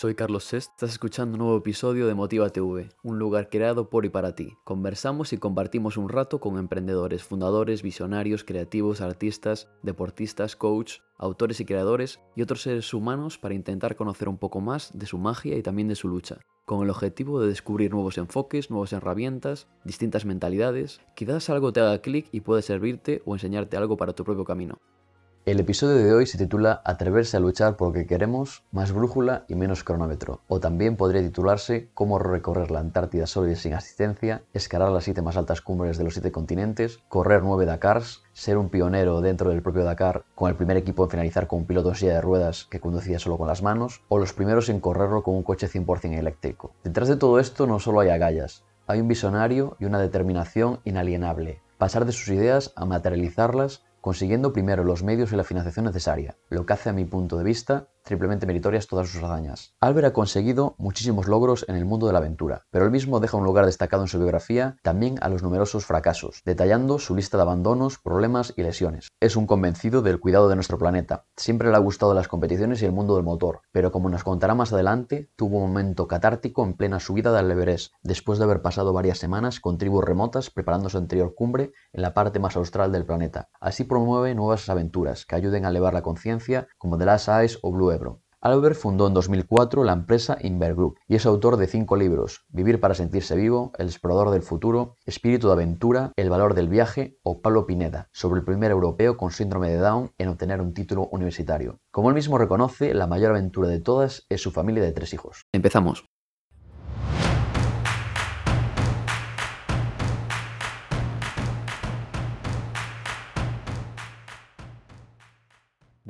soy Carlos Sest, estás escuchando un nuevo episodio de Motiva TV, un lugar creado por y para ti. Conversamos y compartimos un rato con emprendedores, fundadores, visionarios, creativos, artistas, deportistas, coach, autores y creadores y otros seres humanos para intentar conocer un poco más de su magia y también de su lucha, con el objetivo de descubrir nuevos enfoques, nuevas herramientas, distintas mentalidades. Quizás algo te haga clic y puede servirte o enseñarte algo para tu propio camino. El episodio de hoy se titula Atreverse a luchar por lo que queremos, más brújula y menos cronómetro. O también podría titularse Cómo recorrer la Antártida solo y sin asistencia, escalar las siete más altas cumbres de los siete continentes, correr nueve Dakars, ser un pionero dentro del propio Dakar, con el primer equipo en finalizar con un piloto en silla de ruedas que conducía solo con las manos, o los primeros en correrlo con un coche 100% eléctrico. Detrás de todo esto no solo hay agallas, hay un visionario y una determinación inalienable. Pasar de sus ideas a materializarlas consiguiendo primero los medios y la financiación necesaria, lo que hace a mi punto de vista triplemente meritorias todas sus hazañas. Albert ha conseguido muchísimos logros en el mundo de la aventura, pero él mismo deja un lugar destacado en su biografía también a los numerosos fracasos, detallando su lista de abandonos, problemas y lesiones. Es un convencido del cuidado de nuestro planeta, siempre le ha gustado las competiciones y el mundo del motor, pero como nos contará más adelante, tuvo un momento catártico en plena subida del Everest, después de haber pasado varias semanas con tribus remotas preparando su anterior cumbre en la parte más austral del planeta. Así promueve nuevas aventuras que ayuden a elevar la conciencia como The Last Eyes o Blue Ebro. Albert fundó en 2004 la empresa Inver Group y es autor de cinco libros, Vivir para sentirse vivo, El explorador del futuro, Espíritu de aventura, El valor del viaje o Pablo Pineda, sobre el primer europeo con síndrome de Down en obtener un título universitario. Como él mismo reconoce, la mayor aventura de todas es su familia de tres hijos. Empezamos.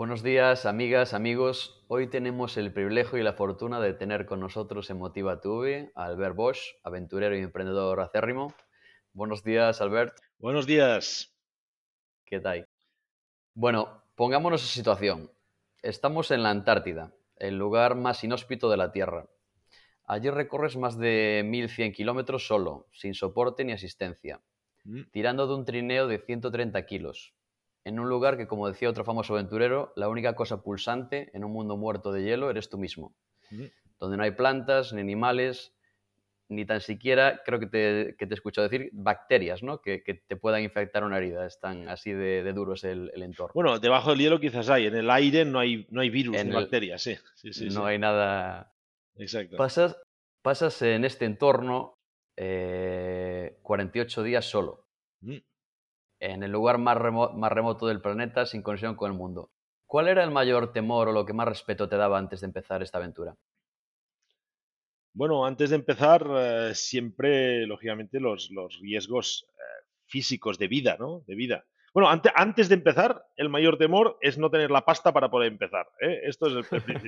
Buenos días, amigas, amigos. Hoy tenemos el privilegio y la fortuna de tener con nosotros en Motiva TV a Albert Bosch, aventurero y emprendedor acérrimo. Buenos días, Albert. Buenos días. ¿Qué tal? Bueno, pongámonos en situación. Estamos en la Antártida, el lugar más inhóspito de la Tierra. Allí recorres más de 1.100 kilómetros solo, sin soporte ni asistencia, Mm, tirando de un trineo de 130 kilos, en un lugar que, como decía otro famoso aventurero, la única cosa pulsante en un mundo muerto de hielo eres tú mismo, donde no hay plantas ni animales, ni tan siquiera, creo que te, que te he escuchado decir, bacterias, ¿no? Que, que te puedan infectar una herida, es tan así de, de duro es el, el entorno. Bueno, debajo del hielo quizás hay, en el aire no hay, no hay virus En ni el- bacterias, sí. Sí, sí, no sí. hay nada... Exacto. Pasas, pasas en este entorno eh, 48 días solo, Mm. En el lugar más, remo- más remoto del planeta sin conexión con el mundo. ¿Cuál era el mayor temor o lo que más respeto te daba antes de empezar esta aventura? Bueno, antes de empezar, eh, siempre, lógicamente, los, riesgos eh, físicos de vida, ¿no? De vida. Bueno, ante- antes de empezar, el mayor temor es no tener la pasta para poder empezar. ¿eh? Esto es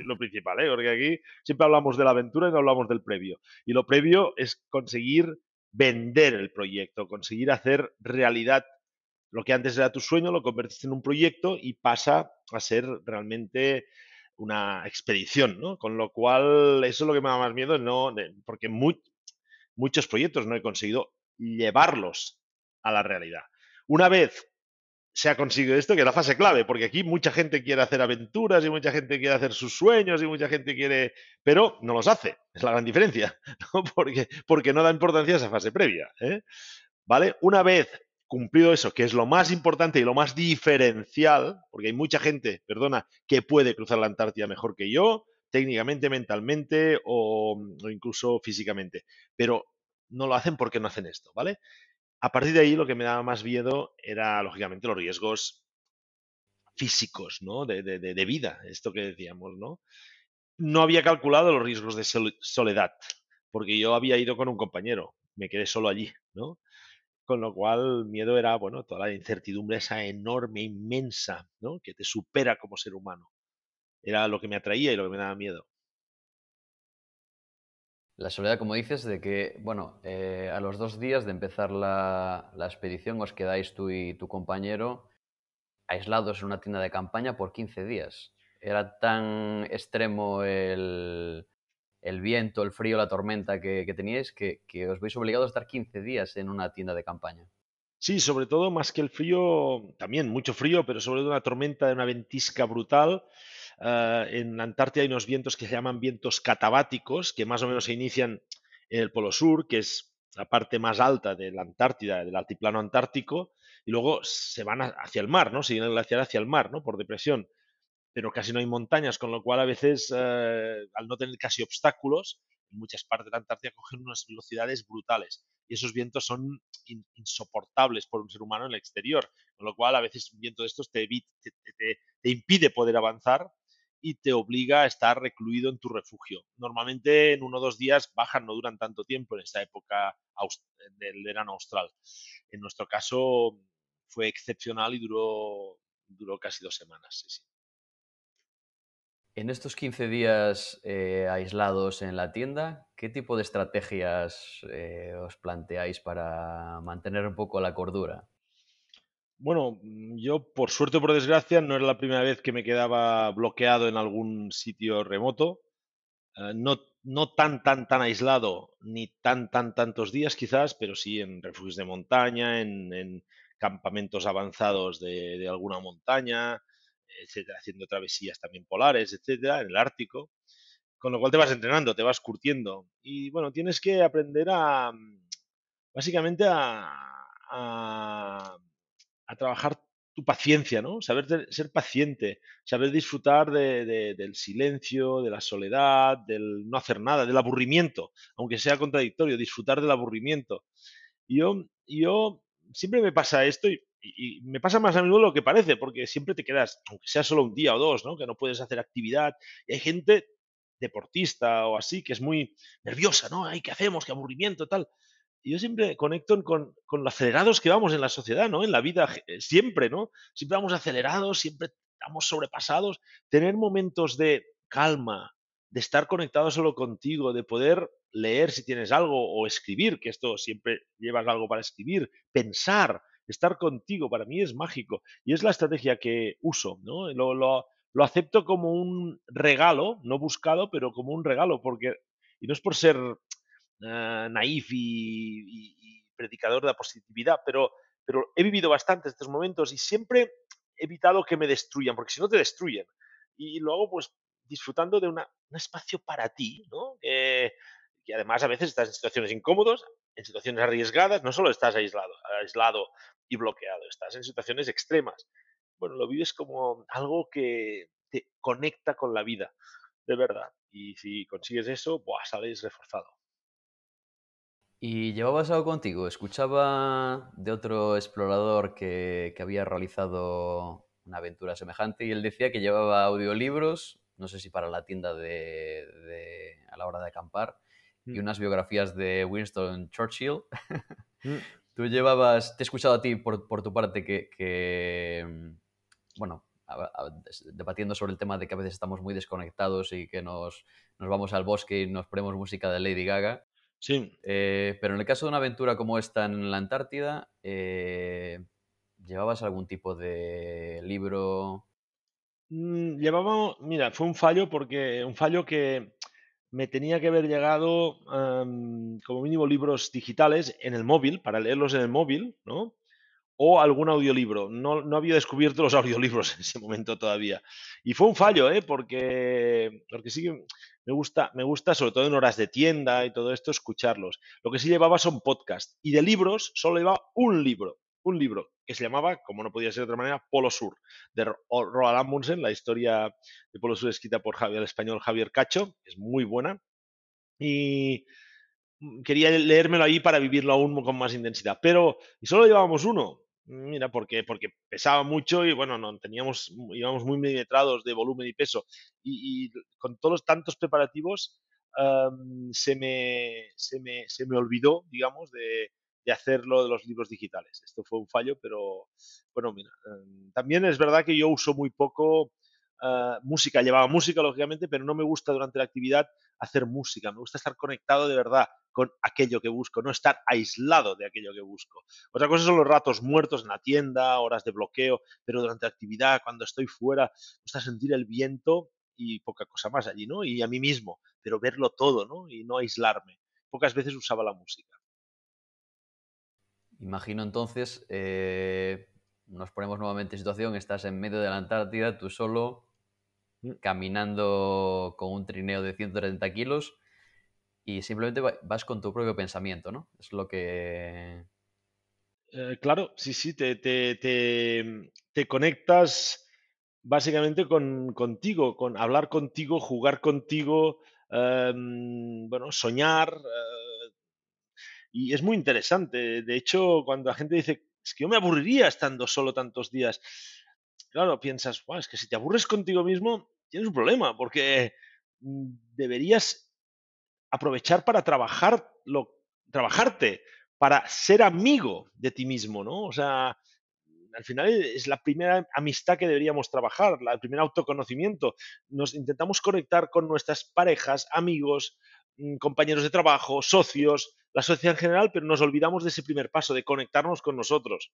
lo principal, ¿eh? porque aquí siempre hablamos de la aventura y no hablamos del previo. Y lo previo es conseguir vender el proyecto, conseguir hacer realidad lo que antes era tu sueño, lo convertiste en un proyecto y pasa a ser realmente una expedición, ¿no? Con lo cual, eso es lo que me da más miedo, no, porque mu- muchos proyectos no he conseguido llevarlos a la realidad. Una vez se ha conseguido esto, que es la fase clave, porque aquí mucha gente quiere hacer aventuras y mucha gente quiere hacer sus sueños y mucha gente quiere, pero no los hace, es la gran diferencia, ¿no? Porque, porque no da importancia a esa fase previa, ¿eh? ¿Vale? Una vez cumplido eso, que es lo más importante y lo más diferencial, porque hay mucha gente, perdona, que puede cruzar la Antártida mejor que yo, técnicamente, mentalmente o, incluso físicamente, pero no lo hacen porque no hacen esto, ¿vale? A partir de ahí lo que me daba más miedo era, lógicamente, los riesgos físicos, ¿no? De, de- de- vida, esto que decíamos, ¿no? No había calculado los riesgos de sol- soledad, porque yo había ido con un compañero, me quedé solo allí, ¿no? Con lo cual, miedo era, bueno, toda la incertidumbre esa enorme, inmensa, ¿no? Que te supera como ser humano. Era lo que me atraía y lo que me daba miedo. La soledad, como dices, de que, bueno, eh, a los dos días de empezar la, la expedición os quedáis tú y tu compañero aislados en una tienda de campaña por 15 días. Era tan extremo el, el viento, el frío, la tormenta que, teníais que, os veis obligados a estar 15 días en una tienda de campaña. Sí, sobre todo más que el frío, también mucho frío, pero sobre todo una tormenta de una ventisca brutal. Ah, en la Antártida hay unos vientos que se llaman vientos catabáticos, que más o menos se inician en el Polo Sur, que es la parte más alta de la Antártida, del altiplano antártico, y luego se van hacia el mar, ¿no? El glaciar hacia el mar, ¿no? Por depresión. Pero casi no hay montañas, con lo cual a veces, eh, al no tener casi obstáculos, en muchas partes de la Antártida cogen unas velocidades brutales y esos vientos son insoportables por un ser humano en el exterior, con lo cual a veces un viento de estos te, te, impide poder avanzar y te obliga a estar recluido en tu refugio. Normalmente en uno o dos días bajan, no duran tanto tiempo en esta época del verano austral. En nuestro caso fue excepcional y duró, duró casi dos semanas. Sí, sí. En estos 15 días eh, aislados en la tienda, ¿qué tipo de estrategias eh, os planteáis para mantener un poco la cordura? Bueno, mm, yo por suerte o por desgracia no era la primera vez que me quedaba bloqueado en algún sitio remoto. Eh, no, no tan, tan, tan aislado, ni tan, tan, tantos días quizás, pero sí en refugios de montaña, en, campamentos avanzados de alguna montaña, etcétera, haciendo travesías también polares, etcétera, en el Ártico, con lo cual te vas entrenando, te vas curtiendo y bueno, tienes que aprender a, básicamente a, a, trabajar tu paciencia, ¿no? Saber ser paciente, saber disfrutar del silencio, de la soledad, del no hacer nada, del aburrimiento, aunque sea contradictorio, disfrutar del aburrimiento. Yo, yo siempre me pasa esto y me pasa más a menudo lo que parece, porque siempre te quedas, aunque sea solo un día o dos, ¿no? que no puedes hacer actividad. Y hay gente deportista o así que es muy nerviosa, ¿no? Ay, ¿qué hacemos? ¿Qué aburrimiento? Tal. Y yo siempre conecto con, con los acelerados que vamos en la sociedad, ¿no? En la vida, eh, siempre, ¿no? Siempre vamos acelerados, siempre estamos sobrepasados. Tener momentos de calma, de estar conectado solo contigo, de poder leer si tienes algo o escribir, que esto siempre llevas algo para escribir, pensar, estar contigo para mí es mágico y es la estrategia que uso, ¿no? Lo, lo, lo acepto como un regalo, no buscado, pero como un regalo, porque, y no es por ser uh, naif y, y, predicador de la positividad, pero, pero he vivido bastante estos momentos y siempre he evitado que me destruyan, porque si no te destruyen. Y, lo hago pues disfrutando de un espacio para ti, ¿no? Eh, y además a veces estás en situaciones incómodas, en situaciones arriesgadas, no solo estás aislado, aislado y bloqueado, estás en situaciones extremas. Bueno, lo vives como algo que te conecta con la vida, de verdad. Y si consigues eso, ¡buah! sales reforzado. ¿Y llevabas algo contigo? Escuchaba de otro explorador que había realizado una aventura semejante y él decía que llevaba audiolibros, no sé si para la tienda de, de, a la hora de acampar, y mm. unas biografías de Winston Churchill. Mm. Tú llevabas, te he escuchado a ti por, por tu parte que, mm, bueno, debatiendo sobre el tema de que a veces estamos muy desconectados y que nos, nos vamos al bosque y nos ponemos música de Lady Gaga. Sí. Eh, pero en el caso de una aventura como esta en la Antártida, eh, ¿llevabas algún tipo de libro? Llevábamos, mira, fue un fallo porque un fallo que me tenía que haber llegado como mínimo libros digitales en el móvil, para leerlos en el móvil, ¿no? O algún audiolibro. No, no había descubierto los audiolibros en ese momento todavía. Y fue un fallo, ¿eh? Porque, porque sí que me gusta, me gusta, sobre todo en horas de tienda y todo esto, escucharlos. Lo que sí llevaba son podcasts. Y de libros solo llevaba un libro un libro que se llamaba, como no podía ser de otra manera, Polo Sur, de Roald Amundsen, la historia de Polo Sur escrita por Javier, el español Javier Cacho, es muy buena. Y mm, quería leérmelo ahí para vivirlo aún con más intensidad. Pero, y solo llevábamos uno. Mira, porque, porque pesaba mucho y bueno, no, teníamos, íbamos muy milimetrados de volumen y peso. Y, con todos los tantos preparativos se, me, se, me, se me olvidó, digamos, de, de hacerlo de los libros digitales. Esto fue un fallo, pero bueno, mira, em, también es verdad que yo uso muy poco uh, música. Llevaba música, lógicamente, pero no me gusta durante la actividad hacer música. Me gusta estar conectado de verdad con aquello que busco, no estar aislado de aquello que busco. Otra cosa son los ratos muertos en la tienda, horas de bloqueo, pero durante la actividad, cuando estoy fuera, me gusta sentir el viento y poca cosa más allí, ¿no? Y a mí mismo, pero verlo todo, ¿no? Y no aislarme. Pocas veces usaba la música. Imagino entonces, eh, nos ponemos nuevamente en situación, estás en medio de la Antártida, tú solo, Mm. caminando con un trineo de 130 kilos y simplemente va- vas con tu propio pensamiento, ¿no? Es lo que... Eh, claro, sí, sí, te, te, te, te conectas básicamente con, contigo, con hablar contigo, jugar contigo, em, bueno, soñar. eh, y es muy interesante. De hecho, cuando la gente dice, es que yo me aburriría estando solo tantos días, claro, piensas, "Buah, es que si te aburres contigo mismo, tienes un problema, porque mm, deberías aprovechar para trabajar lo, trabajarte, para ser amigo de ti mismo, ¿no? O sea, al final es la primera amistad que deberíamos trabajar, el primer autoconocimiento. Nos intentamos conectar con nuestras parejas, amigos, compañeros de trabajo, socios, la sociedad en general, pero nos olvidamos de ese primer paso, de conectarnos con nosotros.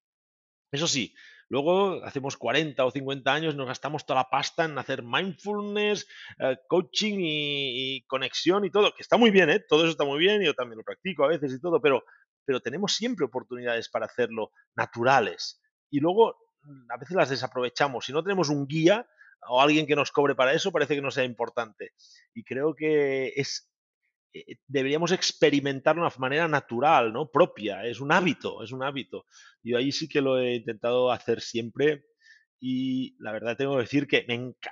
Eso sí, luego hacemos 40 o 50 años, nos gastamos toda la pasta en hacer mindfulness, eh, coaching y, conexión y todo, que está muy bien, ¿eh? Todo eso está muy bien, yo también lo practico a veces y todo, pero, pero tenemos siempre oportunidades para hacerlo naturales. Y luego mm, a veces las desaprovechamos. Si no tenemos un guía o alguien que nos cobre para eso, parece que no sea importante. Y creo que es deberíamos experimentar de una manera natural, ¿no? Propia, es un hábito, es un hábito. Yo ahí sí que lo he intentado hacer siempre y la verdad tengo que decir que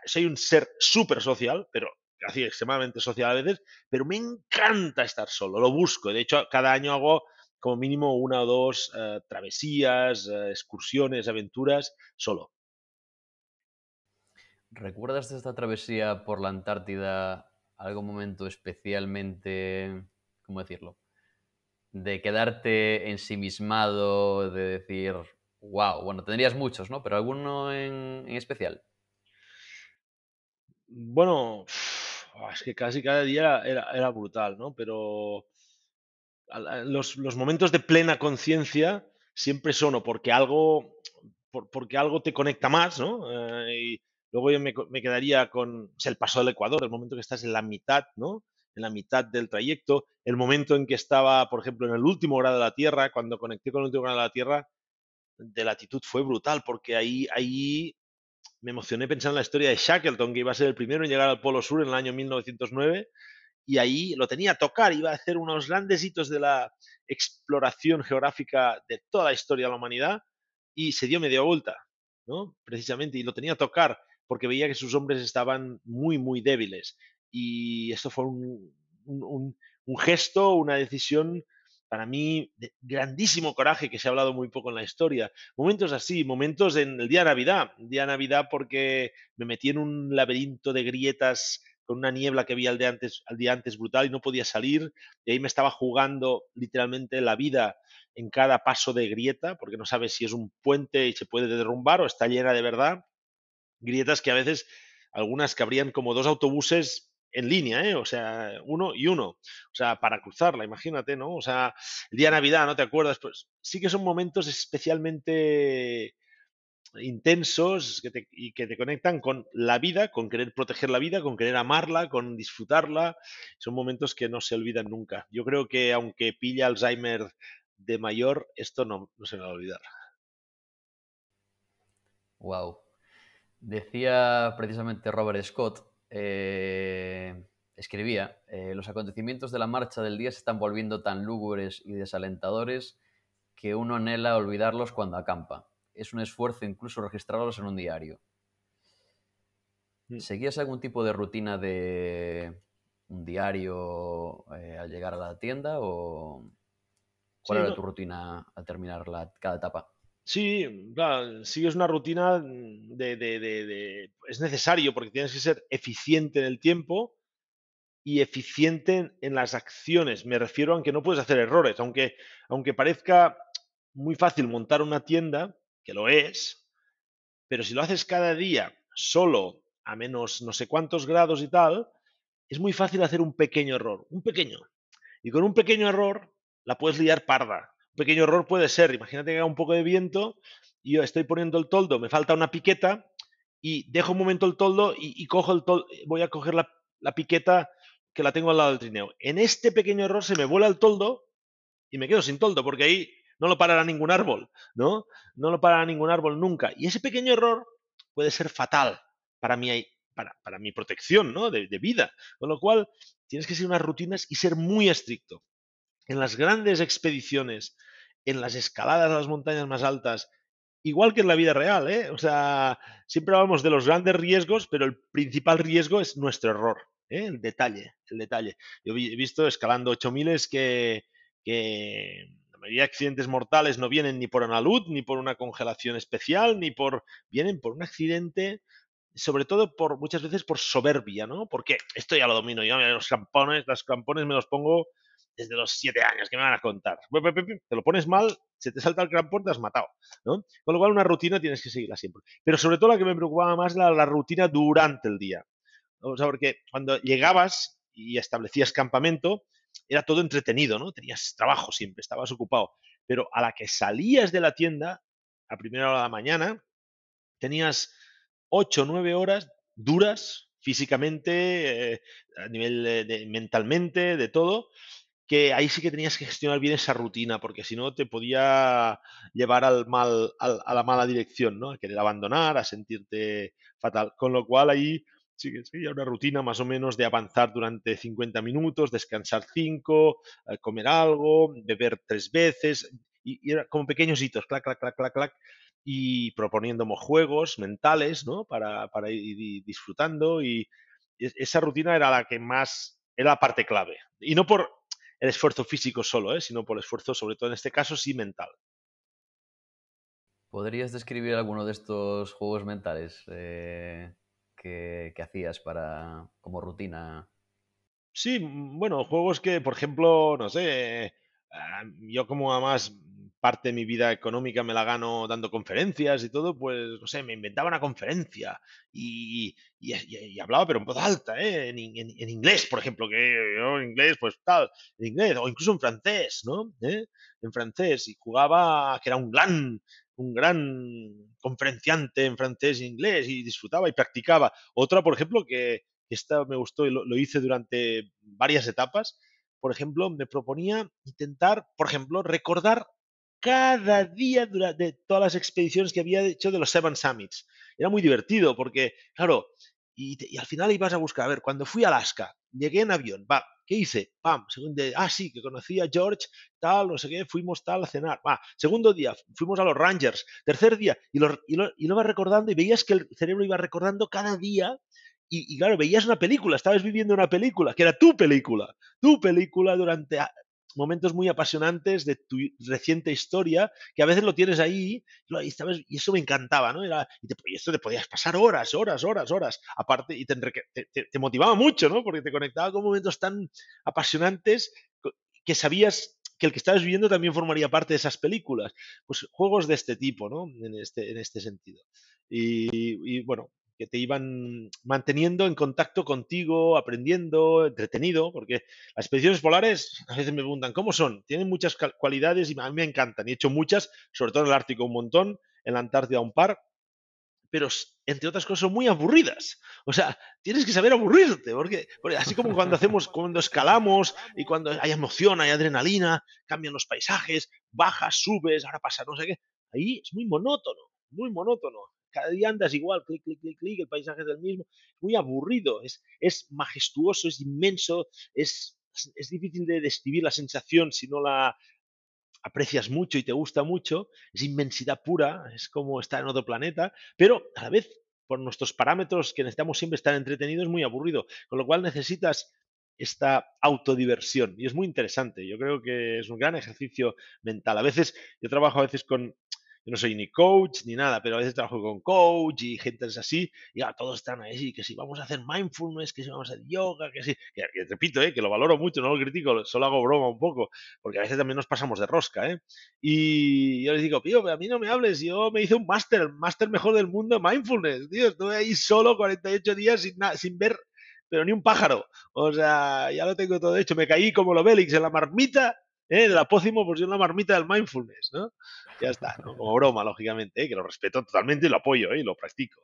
soy un ser súper social, pero casi extremadamente social a veces, pero me encanta estar solo, lo busco. De hecho, cada año hago como mínimo una o dos eh, travesías, eh, excursiones, aventuras, solo. ¿Recuerdas esta travesía por la Antártida algún momento especialmente, ¿cómo decirlo? De quedarte ensimismado, de decir, wow, bueno, tendrías muchos, ¿no? Pero alguno en, especial. Bueno, es que casi cada día era, brutal, ¿no? Pero los, los momentos de plena conciencia siempre son o porque algo, por- porque algo te conecta más, ¿no? Eh, luego yo me, me quedaría con el paso del Ecuador, el momento que estás en la mitad, ¿no? En la mitad del trayecto, el momento en que estaba, por ejemplo, en el último grado de la Tierra, cuando conecté con el último grado de la Tierra, de latitud fue brutal, porque ahí, ahí me emocioné pensando en la historia de Shackleton, que iba a ser el primero en llegar al Polo Sur en el año 1909, y ahí lo tenía a tocar, iba a hacer unos grandes hitos de la exploración geográfica de toda la historia de la humanidad, y se dio media vuelta, ¿no? Precisamente, y lo tenía a tocar, porque veía que sus hombres estaban muy, muy débiles. Y esto fue un, un, gesto, una decisión para mí de grandísimo coraje que se ha hablado muy poco en la historia. Momentos así, momentos en el día de Navidad, día de Navidad porque me metí en un laberinto de grietas con una niebla que había al día antes, al día antes brutal y no podía salir, y ahí me estaba jugando literalmente la vida en cada paso de grieta, porque no sabes si es un puente y se puede derrumbar o está llena de verdad. Grietas que a veces, algunas cabrían como dos autobuses en línea, ¿eh? O sea, uno y uno. O sea, para cruzarla, imagínate, ¿no? O sea, el día de Navidad, ¿no te acuerdas? Pues sí que son momentos especialmente intensos que te, y que te conectan con la vida, con querer proteger la vida, con querer amarla, con disfrutarla. Son momentos que no se olvidan nunca. Yo creo que aunque pilla Alzheimer de mayor, esto no, no se me va a olvidar. Wow. Decía precisamente Robert Scott, eh, escribía, eh, los acontecimientos de la marcha del día se están volviendo tan lúgubres y desalentadores que uno anhela olvidarlos cuando acampa. Es un esfuerzo incluso registrarlos en un diario. Mm. ¿Seguías algún tipo de rutina de un diario eh, al llegar a la tienda o cuál Sí, era no. tu rutina al terminar la, cada etapa? Sí, claro, sigues una rutina de, de- de- de- Es necesario porque tienes que ser eficiente en el tiempo y eficiente en, en las acciones. Me refiero a que no puedes hacer errores. Aunque, aunque parezca muy fácil montar una tienda, que lo es, pero si lo haces cada día solo a menos no sé cuántos grados y tal, es muy fácil hacer un pequeño error. Un pequeño. Y con un pequeño error la puedes liar parda. Pequeño error puede ser, imagínate que haga un poco de viento y yo estoy poniendo el toldo, me falta una piqueta y dejo un momento el toldo y, cojo el toldo, voy a coger la, piqueta que la tengo al lado del trineo. En este pequeño error se me vuela el toldo y me quedo sin toldo porque ahí no lo parará ningún árbol, ¿no? No lo parará ningún árbol nunca. Y ese pequeño error puede ser fatal para mi, para, para mi protección, ¿no? De, de vida. Con lo cual, tienes que seguir unas rutinas y ser muy estricto. En las grandes expediciones, en las escaladas a las montañas más altas, igual que en la vida real, ¿eh? O sea, siempre hablamos de los grandes riesgos, pero el principal riesgo es nuestro error, ¿eh? el detalle, el detalle. Yo he visto escalando 8000 que, que la mayoría de accidentes mortales no vienen ni por una luz, ni por una congelación especial, ni por... vienen por un accidente sobre todo por muchas veces por soberbia, ¿no? Porque esto ya lo domino yo, los campones, los campones me los pongo desde los siete años, que me van a contar? Te lo pones mal, se te salta el crampón, te has matado, ¿no? Con lo cual una rutina tienes que seguirla siempre. Pero sobre todo la que me preocupaba más era la rutina durante el día. O sea, porque cuando llegabas y establecías campamento, era todo entretenido, ¿no? Tenías trabajo siempre, estabas ocupado. Pero a la que salías de la tienda, a primera hora de la mañana, tenías ocho o nueve horas duras físicamente, eh, a nivel de, mentalmente, de todo, que ahí sí que tenías que gestionar bien esa rutina, porque si no te podía llevar al mal, al, a la mala dirección, ¿no? A querer abandonar, a sentirte fatal. Con lo cual ahí sí que sería una rutina más o menos de avanzar durante 50 minutos, descansar 5, eh, comer algo, beber tres veces, y, y, era como pequeños hitos, clac, clac, clac, clac, clac, y proponiéndome juegos mentales, ¿no? Para, para ir disfrutando y esa rutina era la que más, era la parte clave. Y no por, el esfuerzo físico solo, ¿eh? sino por el esfuerzo, sobre todo en este caso, sí mental. ¿Podrías describir alguno de estos juegos mentales eh, que, que, hacías para como rutina? Sí, bueno, juegos que, por ejemplo, no sé, yo como además parte de mi vida económica me la gano dando conferencias y todo, pues, no sé, me inventaba una conferencia y, y, hablaba, pero en voz alta, ¿eh? en, en, inglés, por ejemplo, que yo en inglés, pues tal, en inglés, o incluso en francés, ¿no? ¿Eh? En francés, y jugaba, que era un gran, un gran conferenciante en francés e inglés, y disfrutaba y practicaba. Otra, por ejemplo, que esta me gustó y lo hice durante varias etapas, por ejemplo, me proponía intentar, por ejemplo, recordar cada día durante todas las expediciones que había hecho de los Seven Summits. Era muy divertido porque, claro, y, al final ibas a buscar, a ver, cuando fui a Alaska, llegué en avión, va, ¿qué hice? Pam, segundo día, ah, sí, que conocí a George, tal, no sé qué, fuimos tal a cenar, va, segundo día, fuimos a los Rangers, tercer día, y lo, y recordando y veías que el cerebro iba recordando cada día y, y, claro, veías una película, estabas viviendo una película, que era tu película, tu película durante momentos muy apasionantes de tu reciente historia, que a veces lo tienes ahí, y, eso me encantaba, ¿no? Era, y, te, y, esto te podías pasar horas, horas, horas, horas, aparte, y te, te, motivaba mucho, ¿no? Porque te conectaba con momentos tan apasionantes que sabías que el que estabas viviendo también formaría parte de esas películas. Pues juegos de este tipo, ¿no? En este, en este sentido. Y bueno, que te iban manteniendo en contacto contigo, aprendiendo, entretenido, porque las expediciones polares a veces me preguntan, ¿cómo son? Tienen muchas cualidades y a mí me encantan. Y he hecho muchas, sobre todo en el Ártico un montón, en la Antártida un par, pero entre otras cosas muy aburridas. O sea, tienes que saber aburrirte, porque, porque, así como cuando hacemos, cuando escalamos y cuando hay emoción, hay adrenalina, cambian los paisajes, bajas, subes, ahora pasa no sé qué, ahí es muy monótono, muy monótono cada día andas igual, clic, clic, clic, clic, el paisaje es el mismo, muy aburrido, es, es majestuoso, es inmenso, es, es difícil de describir la sensación si no la aprecias mucho y te gusta mucho, es inmensidad pura, es como estar en otro planeta, pero a la vez, por nuestros parámetros que necesitamos siempre estar entretenidos, es muy aburrido, con lo cual necesitas esta autodiversión y es muy interesante. Yo creo que es un gran ejercicio mental. A veces yo trabajo a veces con no soy ni coach ni nada, pero a veces trabajo con coach y gente así, y ya, todos están ahí, que si vamos a hacer mindfulness, que si vamos a hacer yoga, que si, que repito, eh, que lo valoro mucho, no lo critico, solo hago broma un poco, porque a veces también nos pasamos de rosca, ¿eh? Y yo les digo, tío, a mí no me hables, yo me hice un máster, el máster mejor del mundo mindfulness, tío, estuve ahí solo 48 días sin, sin ver pero ni un pájaro. O sea, ya lo tengo todo hecho. Me caí como lo Bélix en la marmita ¿eh? de la pócimo, yo en la marmita del mindfulness, ¿no? Ya está, ¿no? como broma, lógicamente, ¿eh? que lo respeto totalmente y lo apoyo ¿eh? y lo practico.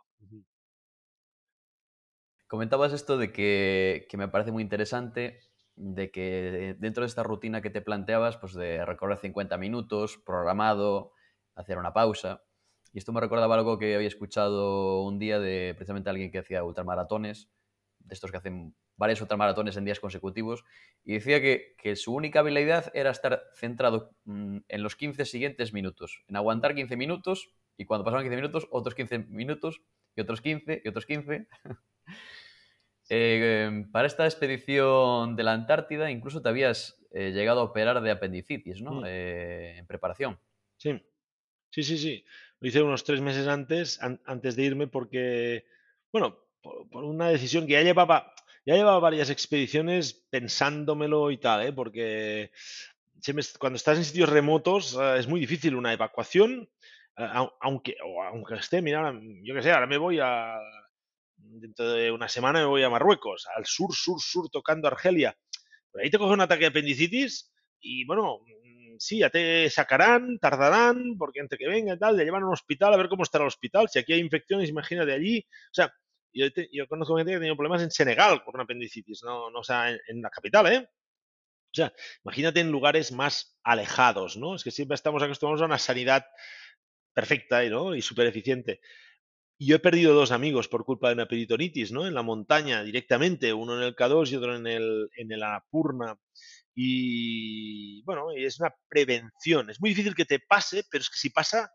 Comentabas esto de que, que, me parece muy interesante de que dentro de esta rutina que te planteabas, pues de recorrer 50 minutos, programado, hacer una pausa. Y esto me recordaba algo que había escuchado un día de precisamente alguien que hacía ultramaratones, de estos que hacen varios ultramaratones en días consecutivos, y decía que, que su única habilidad era estar centrado mm, en los 15 siguientes minutos, en aguantar 15 minutos, y cuando pasaban 15 minutos, otros 15 minutos, y otros 15, y otros 15. Eh, para esta expedición de la Antártida incluso te habías eh, llegado a operar de apendicitis, ¿no? Mm. Eh, en preparación. Sí, sí, sí, sí. Lo hice unos tres meses antes, an- antes de irme, porque, bueno, por, por una decisión que ya llevaba, ya llevaba varias expediciones pensándomelo y tal, ¿eh? Porque cuando estás en sitios remotos eh, es muy difícil una evacuación, eh, au- aunque, o aunque esté, mira, yo qué sé, ahora me voy a, dentro de una semana me voy a Marruecos, al sur, sur, sur, tocando Argelia. Por ahí te coge un ataque de apendicitis y bueno, mm, sí, ya te sacarán, tardarán, porque entre que venga y tal, te llevan a un hospital a ver cómo está el hospital. Si aquí hay infecciones, imagínate allí. O sea, yo, te- yo conozco gente que ha tenido problemas en Senegal una apendicitis, no, no o sea, en, en la capital, ¿eh? O sea, imagínate en lugares más alejados, ¿no? Es que siempre estamos acostumbrados a una sanidad perfecta ¿no? y súper eficiente. Y yo he perdido dos amigos por culpa de una peritonitis, ¿no? En la montaña directamente, uno en el K2 y otro en el, en el Annapurna. Y bueno, es una prevención. Es muy difícil que te pase, pero es que si pasa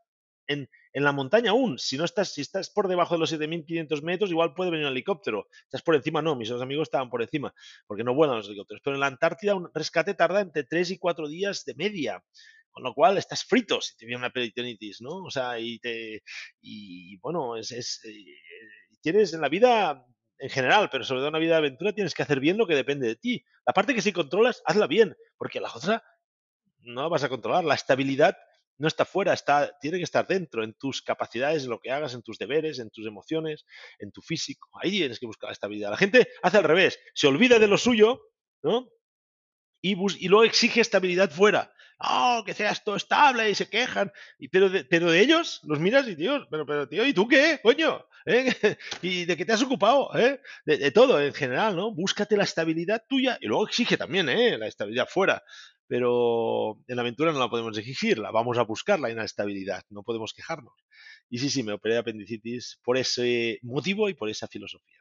en, la montaña aún, si no estás, si estás por debajo de los 7.500 metros, igual puede venir un helicóptero. Estás por encima, no, mis dos amigos estaban por encima, porque no vuelan los helicópteros. Pero en la Antártida un rescate tarda entre 3 y 4 días de media. Con lo cual estás frito si te viene una peritonitis, ¿no? O sea, y te. Y bueno, es. es eh, tienes en la vida en general, pero sobre todo en la vida de aventura, tienes que hacer bien lo que depende de ti. La parte que sí controlas, hazla bien, porque la otra no la vas a controlar. La estabilidad no está fuera, está, tiene que estar dentro, en tus capacidades, en lo que hagas, en tus deberes, en tus emociones, en tu físico. Ahí tienes que buscar la estabilidad. La gente hace al revés, se olvida de lo suyo, ¿no? Y, y luego exige estabilidad fuera. Oh, que seas todo estable y se quejan. Y, pero, de, pero de ellos los miras y, Dios, pero, pero tío, ¿y tú qué, coño? ¿Eh? ¿Y de qué te has ocupado? ¿Eh? De, de todo en general, ¿no? Búscate la estabilidad tuya y luego exige también, ¿eh? La estabilidad fuera. Pero en la aventura no la podemos exigir, la vamos a buscar, la inestabilidad, no podemos quejarnos. Y sí, sí, me operé de apendicitis por ese motivo y por esa filosofía.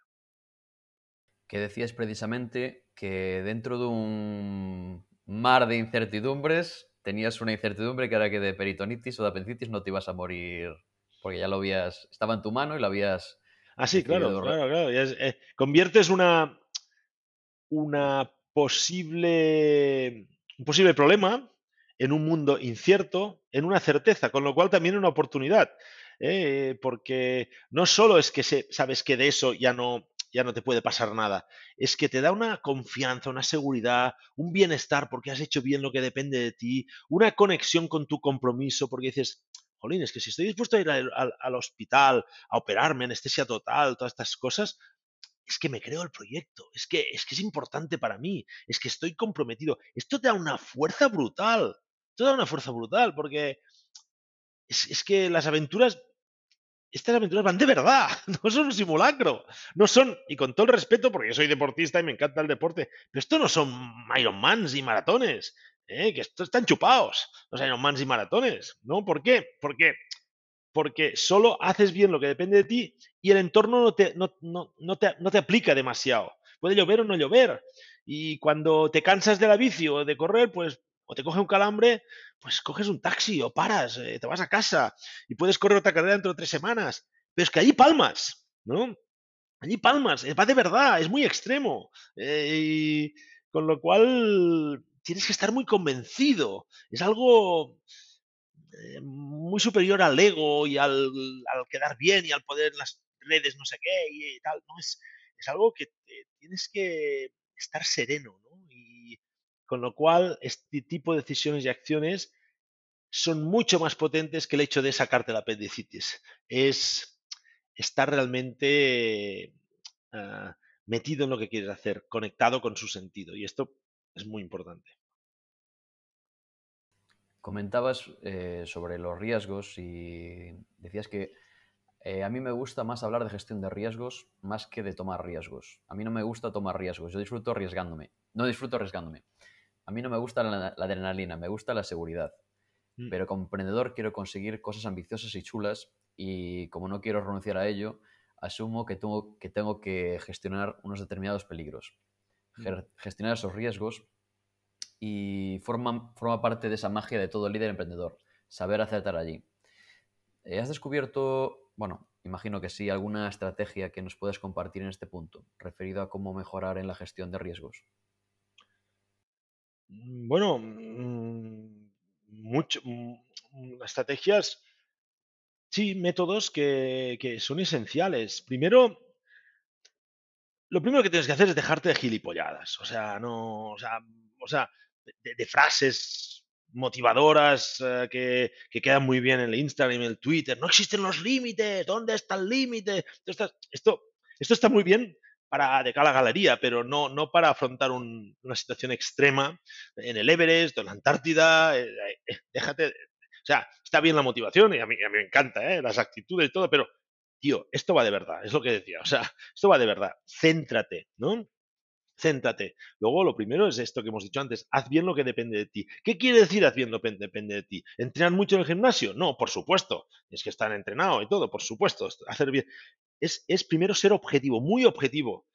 Que decías precisamente que dentro de un mar de incertidumbres tenías una incertidumbre que era que de peritonitis o de apendicitis no te ibas a morir porque ya lo habías, estaba en tu mano y lo habías Ah, sí, claro, claro, claro. es- eh, conviertes una, una posible, un posible problema en un mundo incierto, en una certeza, con lo cual también una oportunidad. ¿eh? Porque no solo es que se- sabes que de eso ya no, ya no te puede pasar nada, es que te da una confianza, una seguridad, un bienestar porque has hecho bien lo que depende de ti, una conexión con tu compromiso porque dices, jolín, es que si estoy dispuesto a ir al, al- al hospital, a operarme, anestesia total, todas estas cosas, es que me creo el proyecto, es que, es que es importante para mí, es que estoy comprometido. Esto te da una fuerza brutal, te da una fuerza brutal, porque es que las aventuras, estas aventuras van de verdad, no son un simulacro, no son, y con todo el respeto, porque yo soy deportista y me encanta el deporte, pero esto no son Ironmans y maratones, ¿eh? que esto están chupados, los Ironmans y maratones, ¿no? ¿Por qué? Porque porque solo haces bien lo que depende de ti y el entorno no te, no, no, no te, no te aplica demasiado. Puede llover o no llover. Y cuando te cansas de la bici o de correr, pues o te coge un calambre, pues coges un taxi o paras, eh, te vas a casa y puedes correr otra carrera dentro de tres semanas. Pero es que allí palmas, ¿no? Allí palmas, eh, va de verdad, es muy extremo. Eh, y con lo cual tienes que estar muy convencido. Es algo muy superior al ego y al, quedar bien y al poder en las redes no sé qué y tal. No, es, es algo que tienes que estar sereno, ¿no? Con lo cual este tipo de decisiones y acciones son mucho más potentes que el hecho de sacarte la apendicitis. Es estar realmente uh, metido en lo que quieres hacer, conectado con su sentido. Y esto es muy importante. Comentabas eh, sobre los riesgos y decías que eh, a mí me gusta más hablar de gestión de riesgos más que de tomar riesgos. A mí no me gusta tomar riesgos, yo disfruto arriesgándome. no disfruto arriesgándome. A mí no me gusta la, la adrenalina, me gusta la seguridad. Mm. Pero como emprendedor quiero conseguir cosas ambiciosas y chulas y como no quiero renunciar a ello, asumo que tengo que, tengo que gestionar unos determinados peligros. Mm. Gestionar esos riesgos y forma, forma parte de esa magia de todo líder emprendedor, saber acertar allí. Eh, ¿Has descubierto, bueno, imagino que sí, alguna estrategia que nos puedas compartir en este punto, referido a cómo mejorar en la gestión de riesgos? Mm, Bueno, mm, mucho, mm, estrategias, sí, métodos que, son esenciales. Primero, lo primero que tienes que hacer es dejarte de gilipolladas. O sea, no, o sea, o de, frases motivadoras eh, que, que quedan muy bien en el Instagram y en el Twitter. No existen los límites. ¿Dónde está el límite? Esto, esto, esto está muy bien para de cara a la galería, pero no, no para afrontar un- una situación extrema en el Everest en la Antártida. eh, eh, déjate. O sea, está bien la motivación y a mí, me encanta, ¿eh? las actitudes y todo, pero tío, esto va de verdad, es lo que decía. O sea, esto va de verdad. Céntrate, ¿no? Céntrate. Luego, lo primero es esto que hemos dicho antes, haz bien lo que depende de ti. ¿Qué quiere decir haz bien lo que depende de ti? ¿Entrenar mucho en el gimnasio? No, por supuesto. Es que estar entrenado y todo, por supuesto. Hacer bien. Es, es primero ser objetivo, muy objetivo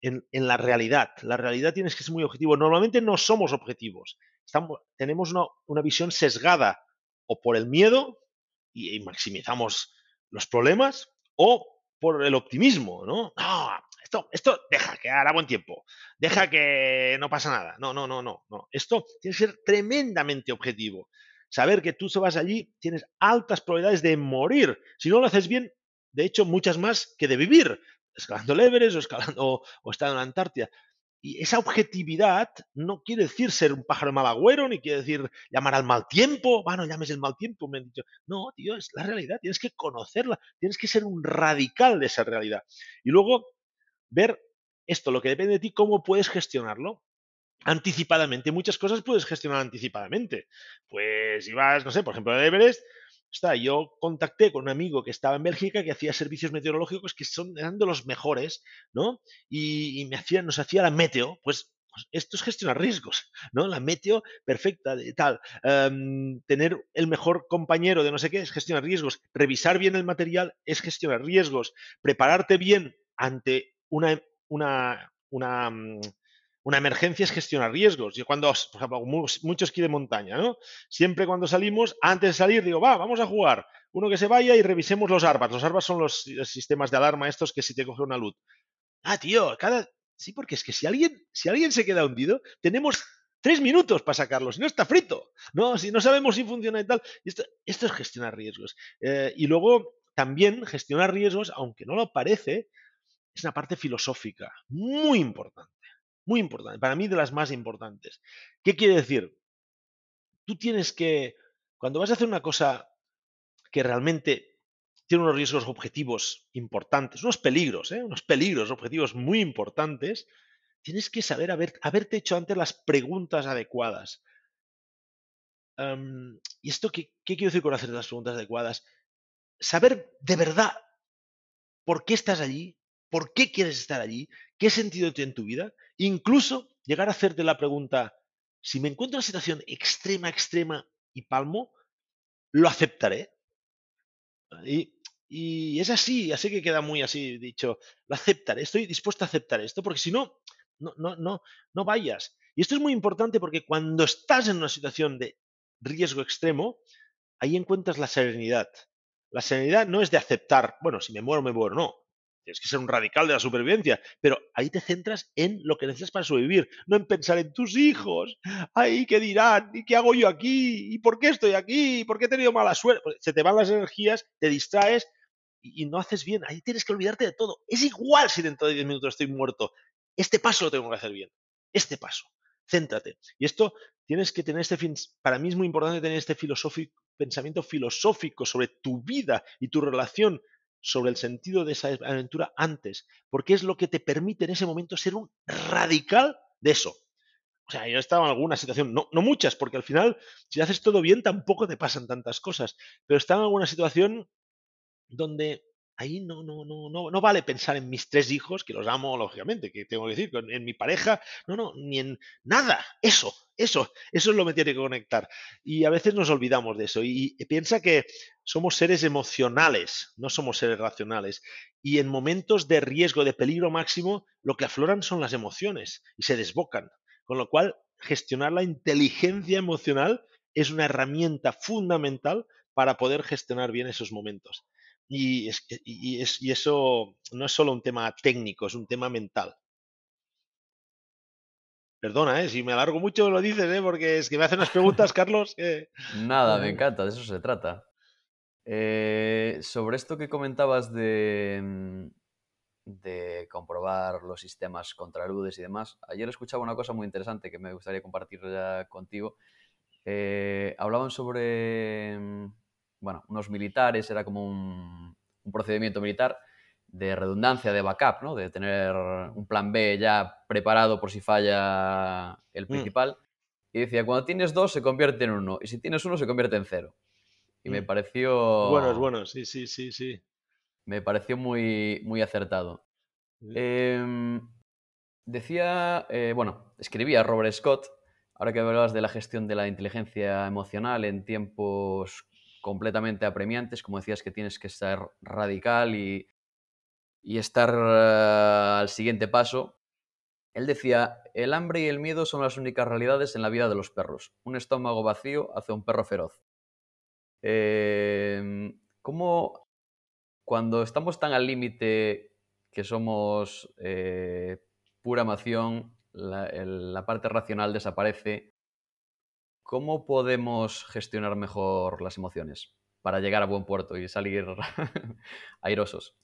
en, en la realidad. La realidad tienes que ser muy objetivo. Normalmente no somos objetivos. Estamos, tenemos una, una visión sesgada o por el miedo y, maximizamos los problemas o por el optimismo, ¿no? No, esto, esto deja que hará buen tiempo, deja que no pasa nada. No, no, no, no, no. Esto tiene que ser tremendamente objetivo. Saber que tú se vas allí, tienes altas probabilidades de morir. Si no lo haces bien, de hecho, muchas más que de vivir, escalando el Everest o, escalando, o, estando en la Antártida. Y esa objetividad no quiere decir ser un pájaro mal agüero, ni quiere decir llamar al mal tiempo. Bueno, llames el mal tiempo, me han dicho. No, tío, es la realidad, tienes que conocerla, tienes que ser un radical de esa realidad. Y luego ver esto, lo que depende de ti, cómo puedes gestionarlo anticipadamente. Muchas cosas puedes gestionar anticipadamente. Pues ibas, no sé, por ejemplo, el Everest. Está, yo contacté con un amigo que estaba en Bélgica que hacía servicios meteorológicos que son, eran de los mejores, ¿no? Y, me hacía, nos hacía la meteo, pues pues esto es gestionar riesgos, ¿no? La meteo perfecta, de tal. Um, tener el mejor compañero de no sé qué es gestionar riesgos. Revisar bien el material es gestionar riesgos. Prepararte bien ante una, una, una, um, una emergencia es gestionar riesgos. Yo cuando, por ejemplo, mucho esquí de montaña, ¿no? Siempre cuando salimos, antes de salir, digo, va, vamos a jugar. Uno que se vaya y revisemos los ARBAS. Los ARBAS son los, los sistemas de alarma estos que si te coge una luz. Ah, tío, cada, Sí, porque es que si alguien, si alguien se queda hundido, tenemos tres minutos para sacarlo, si no está frito, ¿no? Si no sabemos si funciona y tal. Esto, esto es gestionar riesgos. Eh, y luego también gestionar riesgos, aunque no lo parece, es una parte filosófica muy importante, muy importante, para mí de las más importantes. ¿Qué quiere decir? Tú tienes que, cuando vas a hacer una cosa que realmente tiene unos riesgos objetivos importantes, unos peligros, ¿eh? unos peligros objetivos muy importantes, tienes que saber haber, haberte hecho antes las preguntas adecuadas. Um, ¿Y esto qué, qué, quiero decir con hacer las preguntas adecuadas? Saber de verdad por qué estás allí, por qué quieres estar allí, qué sentido tiene en tu vida, incluso llegar a hacerte la pregunta, si me encuentro en una situación extrema, extrema y palmo, ¿lo aceptaré? Y, es así, así que queda muy así dicho, lo aceptaré, estoy dispuesto a aceptar esto, porque si no, no, no, no, no vayas. Y esto es muy importante porque cuando estás en una situación de riesgo extremo, ahí encuentras la serenidad. La serenidad no es de aceptar, bueno, si me muero, me muero, no. Tienes que ser un radical de la supervivencia, pero ahí te centras en lo que necesitas para sobrevivir, no en pensar en tus hijos. Ay, ¿qué dirán? ¿Y qué hago yo aquí? ¿Y por qué estoy aquí? ¿Y por qué he tenido mala suerte? Se te van las energías, te distraes y, no haces bien. Ahí tienes que olvidarte de todo. Es igual si dentro de 10 minutos estoy muerto. Este paso lo tengo que hacer bien. Este paso. Céntrate. Y esto tienes que tener este fin. Para mí es muy importante tener este pensamiento filosófico sobre tu vida y tu relación sobre el sentido de esa aventura antes, porque es lo que te permite en ese momento ser un radical de eso. O sea, yo he estado en alguna situación, no, no muchas, porque al final, si haces todo bien, tampoco te pasan tantas cosas, pero he estado en alguna situación donde ahí no, no, no, no, no vale pensar en mis tres hijos, que los amo, lógicamente, que tengo que decir, en mi pareja, no, no, ni en nada, eso, eso, eso es lo que me tiene que conectar. Y a veces nos olvidamos de eso y, piensa que somos seres emocionales, no somos seres racionales. Y en momentos de riesgo, de peligro máximo, lo que afloran son las emociones y se desbocan. Con lo cual, gestionar la inteligencia emocional es una herramienta fundamental para poder gestionar bien esos momentos. Y, es, y, es, y, eso no es solo un tema técnico, es un tema mental. Perdona, ¿eh? si me alargo mucho lo dices, ¿eh? porque es que me hacen unas preguntas, Carlos. Nada, me encanta, de eso se trata. Eh, sobre esto que comentabas de, mm, de comprobar los sistemas contraludes y demás, ayer escuchaba una cosa muy interesante que me gustaría compartir ya contigo. Eh, hablaban sobre mm, bueno, unos militares, era como un, procedimiento militar de redundancia, de backup, ¿no? De tener un plan B ya preparado por si falla el mm. principal. Y decía, cuando tienes dos se convierte en uno, y si tienes uno se convierte en cero. Y me mm. pareció... Bueno, es bueno, sí, sí, sí, sí. Me pareció muy, muy acertado. Em, decía, eh, bueno, escribía Robert Scott, ahora que hablabas de la gestión de la inteligencia emocional en tiempos completamente apremiantes, como decías que tienes que estar radical y, estar eh, al siguiente paso. Él decía, el hambre y el miedo son las únicas realidades en la vida de los perros. Un estómago vacío hace un perro feroz. Em, ¿Cómo cuando estamos tan al límite que somos eh, pura emoción, la parte racional desaparece ¿Cómo podemos gestionar mejor las emociones para llegar a buen puerto y salir airosos?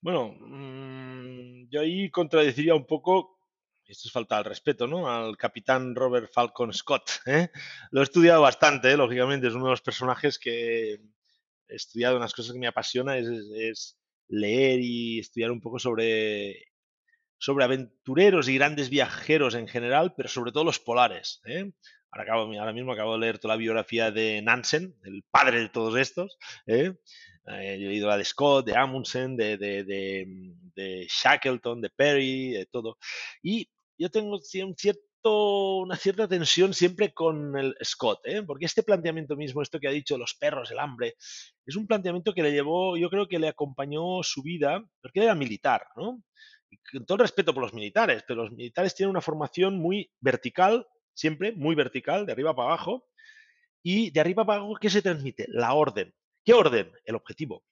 Bueno, mm, yo ahí contradeciría un poco, esto es falta al respeto, ¿no? Al capitán Robert Falcon Scott. ¿eh? Lo he estudiado bastante, ¿eh? lógicamente, es uno de los personajes que he estudiado, unas cosas que me apasiona es, es leer y estudiar un poco sobre sobre aventureros y grandes viajeros en general, pero sobre todo los polares. ¿eh? Ahora, mismo acabo de leer toda la biografía de Nansen, el padre de todos estos. ¿eh? Eh, he leído la de Scott, de Amundsen, de, Shackleton, de Perry, de todo. Y yo tengo un una cierta tensión siempre con el Scott, ¿eh? porque este planteamiento mismo, esto que ha dicho los perros, el hambre, es un planteamiento que le llevó, yo creo que le acompañó su vida, porque era militar, ¿no? Con todo respeto por los militares, pero los militares tienen una formación muy vertical siempre muy vertical, de arriba para abajo. Y de arriba para abajo, ¿qué se transmite? La orden. ¿Qué orden? El objetivo.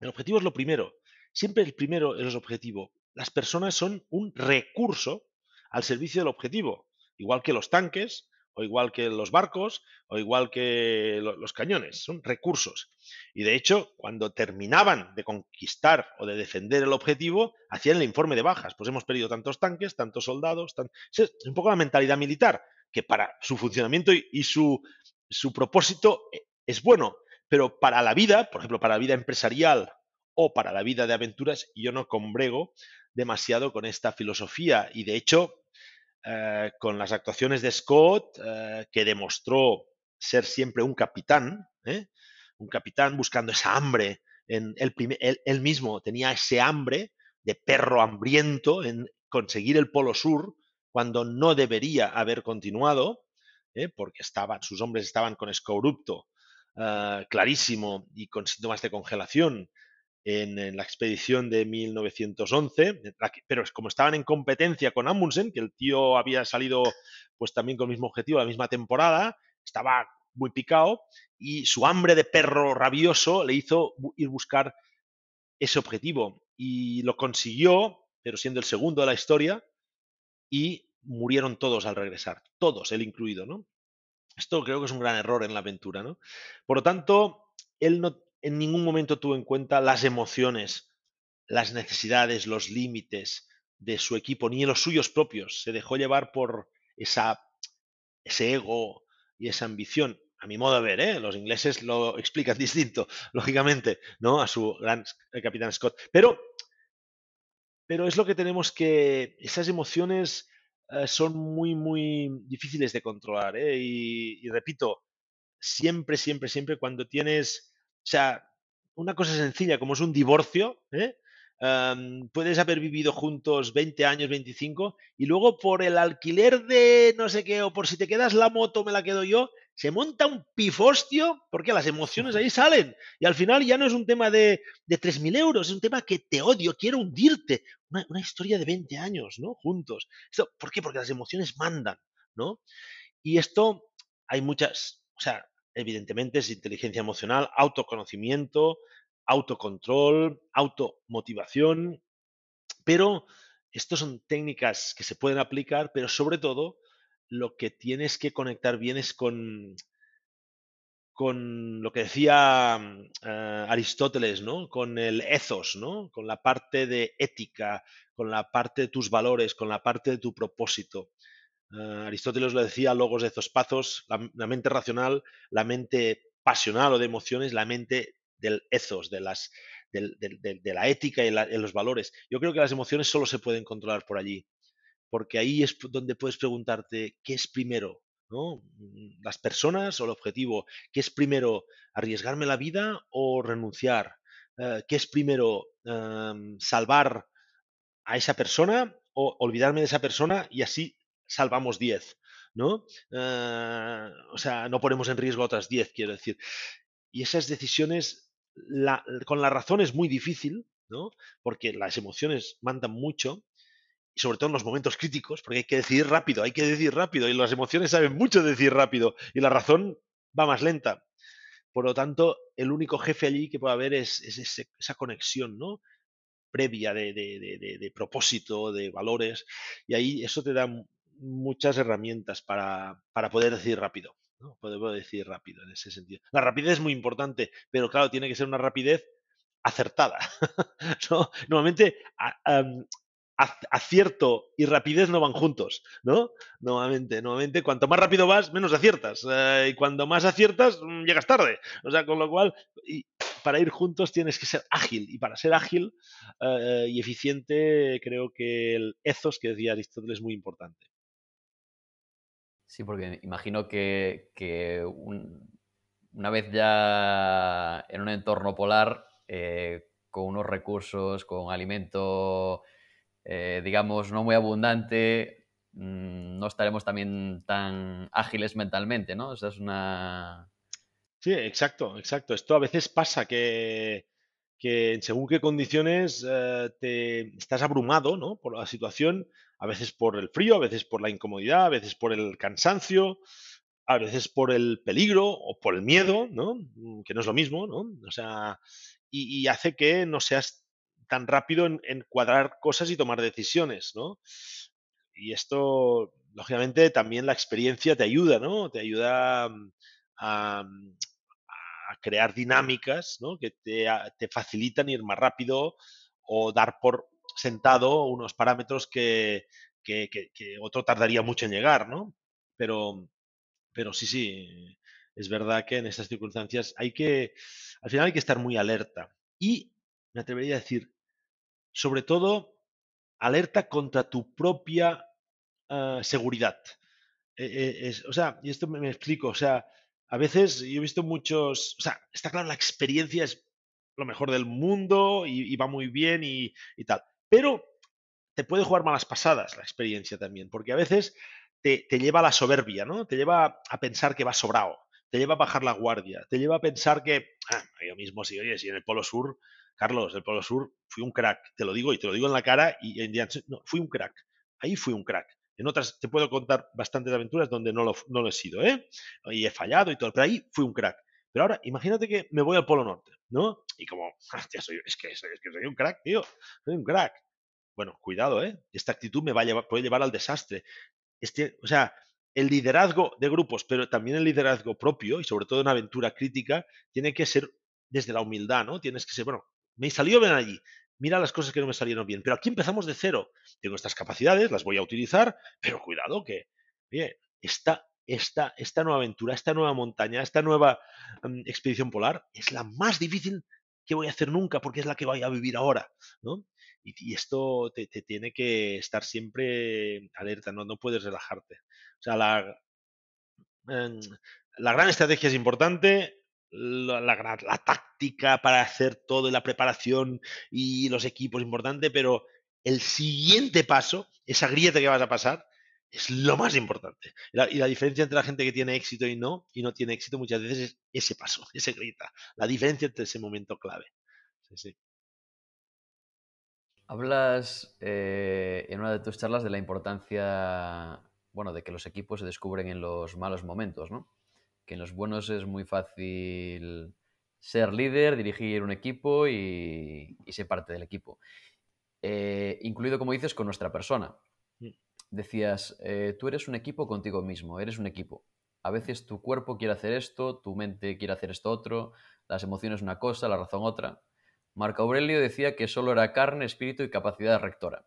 El objetivo es lo primero. Siempre el primero es el objetivo. Las personas son un recurso al servicio del objetivo, igual que los tanques, o igual que los barcos, o igual que los cañones, son recursos. Y de hecho, cuando terminaban de conquistar o de defender el objetivo, hacían el informe de bajas. Pues hemos perdido tantos tanques, tantos soldados. Es un poco la mentalidad militar, que para su funcionamiento y, su, su propósito eh, es bueno, pero para la vida, por ejemplo, para la vida empresarial o para la vida de aventuras, yo no combrego demasiado con esta filosofía. Y de hecho, eh, con las actuaciones de Scott, eh, que demostró ser siempre un capitán, ¿eh? un capitán buscando esa hambre. En el él, mismo tenía ese hambre de perro hambriento en conseguir el Polo Sur cuando no debería haber continuado, porque sus hombres estaban con escorrupto clarísimo y con síntomas de congelación en, la expedición de 1911, pero como estaban en competencia con Amundsen, que el tío había salido pues también con el mismo objetivo la misma temporada, estaba muy picado y su hambre de perro rabioso le hizo ir buscar ese objetivo y lo consiguió, pero siendo el segundo de la historia y murieron todos al regresar, todos, él incluido, ¿no? Esto creo que es un gran error en la aventura, ¿no? Por lo tanto, él no, en ningún momento tuvo en cuenta las emociones, las necesidades, los límites de su equipo, ni los suyos propios. Se dejó llevar por ese ego y esa ambición. A mi modo de ver, ¿eh? los ingleses lo explican distinto, lógicamente, ¿no? A su gran capitán Scott. Pero, pero es lo que tenemos que. Esas emociones eh, son muy, muy difíciles de controlar. ¿eh? y repito, siempre, siempre, siempre cuando tienes o sea, una cosa sencilla como es un divorcio, ¿eh? Puedes haber vivido juntos 20 años, 25, y luego por el alquiler de no sé qué, o por si te quedas la moto, me la quedo yo, se monta un pifostio porque las emociones ahí salen. Y al final ya no es un tema de, de 3.000 euros, es un tema que te odio, quiero hundirte. Una, una historia de 20 años, ¿no? Juntos. Esto, ¿Por qué? Porque las emociones mandan, ¿no? Y esto hay muchas, o sea, evidentemente es inteligencia emocional, autoconocimiento, autocontrol, automotivación, pero estos son técnicas que se pueden aplicar, pero sobre todo lo que tienes que conectar bien es con, con lo que decía mm, eh, Aristóteles, ¿no? Con el ethos, ¿no? Con la parte de ética, con la parte de tus valores, con la parte de tu propósito. Eh, Aristóteles lo decía, logos de zospazos, la, la mente racional, la mente pasional o de emociones, la mente del ethos, de, las, del- de la ética y, los valores. Yo creo que las emociones solo se pueden controlar por allí, porque ahí es donde puedes preguntarte qué es primero. Mm, Las personas o el objetivo. ¿Qué es primero, arriesgarme la vida o renunciar? Eh, ¿Qué es primero, em, salvar a esa persona o olvidarme de esa persona y así salvamos 10, ¿no? Eh, o sea, no ponemos en riesgo otras 10, quiero decir. Y esas decisiones, la- con la razón es muy difícil, ¿no? Porque las emociones mandan mucho, y sobre todo en los momentos críticos, porque hay que decidir rápido, hay que decidir rápido, y las emociones saben mucho de decidir rápido, y la razón va más lenta. Por lo tanto, el único jefe allí que puede haber es, esa conexión, ¿no? previa de, de- propósito, de valores, y ahí eso te da muchas herramientas para, para poder decidir rápido. ¿no? Poder decidir rápido en ese sentido. La rapidez es muy importante, pero claro, tiene que ser una rapidez acertada. ¿no? Normalmente acierto y rapidez no van juntos, ¿no? Normalmente, normalmente cuanto más rápido vas, menos aciertas. eh, y cuando más aciertas, mm, llegas tarde. O sea, con lo cual, para ir juntos tienes que ser ágil. Y para ser ágil eh, y eficiente, creo que el ethos que decía Aristóteles es muy importante. Sí, porque imagino que, que un- una vez ya en un entorno polar, eh, con unos recursos, con alimento, eh, digamos, no muy abundante, mm, no estaremos también tan ágiles mentalmente, ¿no? Esa es una... Sí, exacto, exacto. Esto a veces pasa que, que según qué condiciones eh, te estás abrumado, ¿no? Por la situación, a veces por el frío, a veces por la incomodidad, a veces por el cansancio, a veces por el peligro o por el miedo, ¿no? Mm, Que no es lo mismo, ¿no? O sea, y, hace que no seas tan rápido en, cuadrar cosas y tomar decisiones, ¿no? Y esto, lógicamente, también la experiencia te ayuda, ¿no? Te ayuda mm, a, mm, a crear dinámicas, ¿no? Que te, a- te facilitan ir más rápido o dar por sentado unos parámetros que, que- otro tardaría mucho en llegar, ¿no? Pero, pero sí, sí, es verdad que en estas circunstancias hay que, al final hay que estar muy alerta. Y me atrevería a decir, sobre todo, alerta contra tu propia ah, seguridad. Eh, eh, o sea, y esto me, explico, o sea, a veces yo he visto muchos, o sea, está claro, la experiencia es lo mejor del mundo y, va muy bien y tal, pero te puede jugar malas pasadas la experiencia también, porque a veces te, te lleva a la soberbia, ¿no? Te lleva a pensar que vas sobrado, te lleva a bajar la guardia, te lleva a pensar que, ah, yo mismo, sí, oye, si en el Polo Sur, Carlos, el Polo Sur, fui un crack, te lo digo y te lo digo en la cara y en no, fui un crack, ahí fui un crack. En otras te puedo contar bastantes aventuras donde no lo, no lo he sido, ¿eh? Y he fallado y todo, pero ahí fui un crack. Pero ahora, imagínate que me voy al Polo Norte, ¿no? Y como, hostia, soy, es, que, soy, es que soy un crack, tío, soy un crack. Bueno, cuidado, ¿eh? Esta actitud me va a llevar, puede llevar al desastre. Este, o sea, el liderazgo de grupos, pero también el liderazgo propio y sobre todo en aventura crítica, tiene que ser desde la humildad, ¿no? Tienes que ser, bueno, me salió bien allí, mira las cosas que no me salieron bien, pero aquí empezamos de cero. Tengo estas capacidades, las voy a utilizar, pero cuidado que, oye, esta, esta, esta nueva aventura, esta nueva montaña, esta nueva um, expedición polar es la más difícil que voy a hacer nunca porque es la que voy a vivir ahora, ¿no? Y, esto te, te, tiene que estar siempre alerta, ¿no? No puedes relajarte. O sea, la, eh, la gran estrategia es importante, la, la, la, táctica para hacer todo, la preparación y los equipos importante, pero el siguiente paso, esa grieta que vas a pasar, es lo más importante. Y la, y la, diferencia entre la gente que tiene éxito y no, y no tiene éxito muchas veces es ese paso, ese grieta, la diferencia entre ese momento clave. Sí, sí. Hablas eh, en una de tus charlas de la importancia, bueno, de que los equipos se descubren en los malos momentos, ¿no? Que en los buenos es muy fácil ser líder, dirigir un equipo y, y ser parte del equipo. Eh, incluido, como dices, con nuestra persona. Decías, eh, tú eres un equipo contigo mismo, eres un equipo. A veces tu cuerpo quiere hacer esto, tu mente quiere hacer esto otro, las emociones una cosa, la razón otra. Marco Aurelio decía que solo era carne, espíritu y capacidad rectora.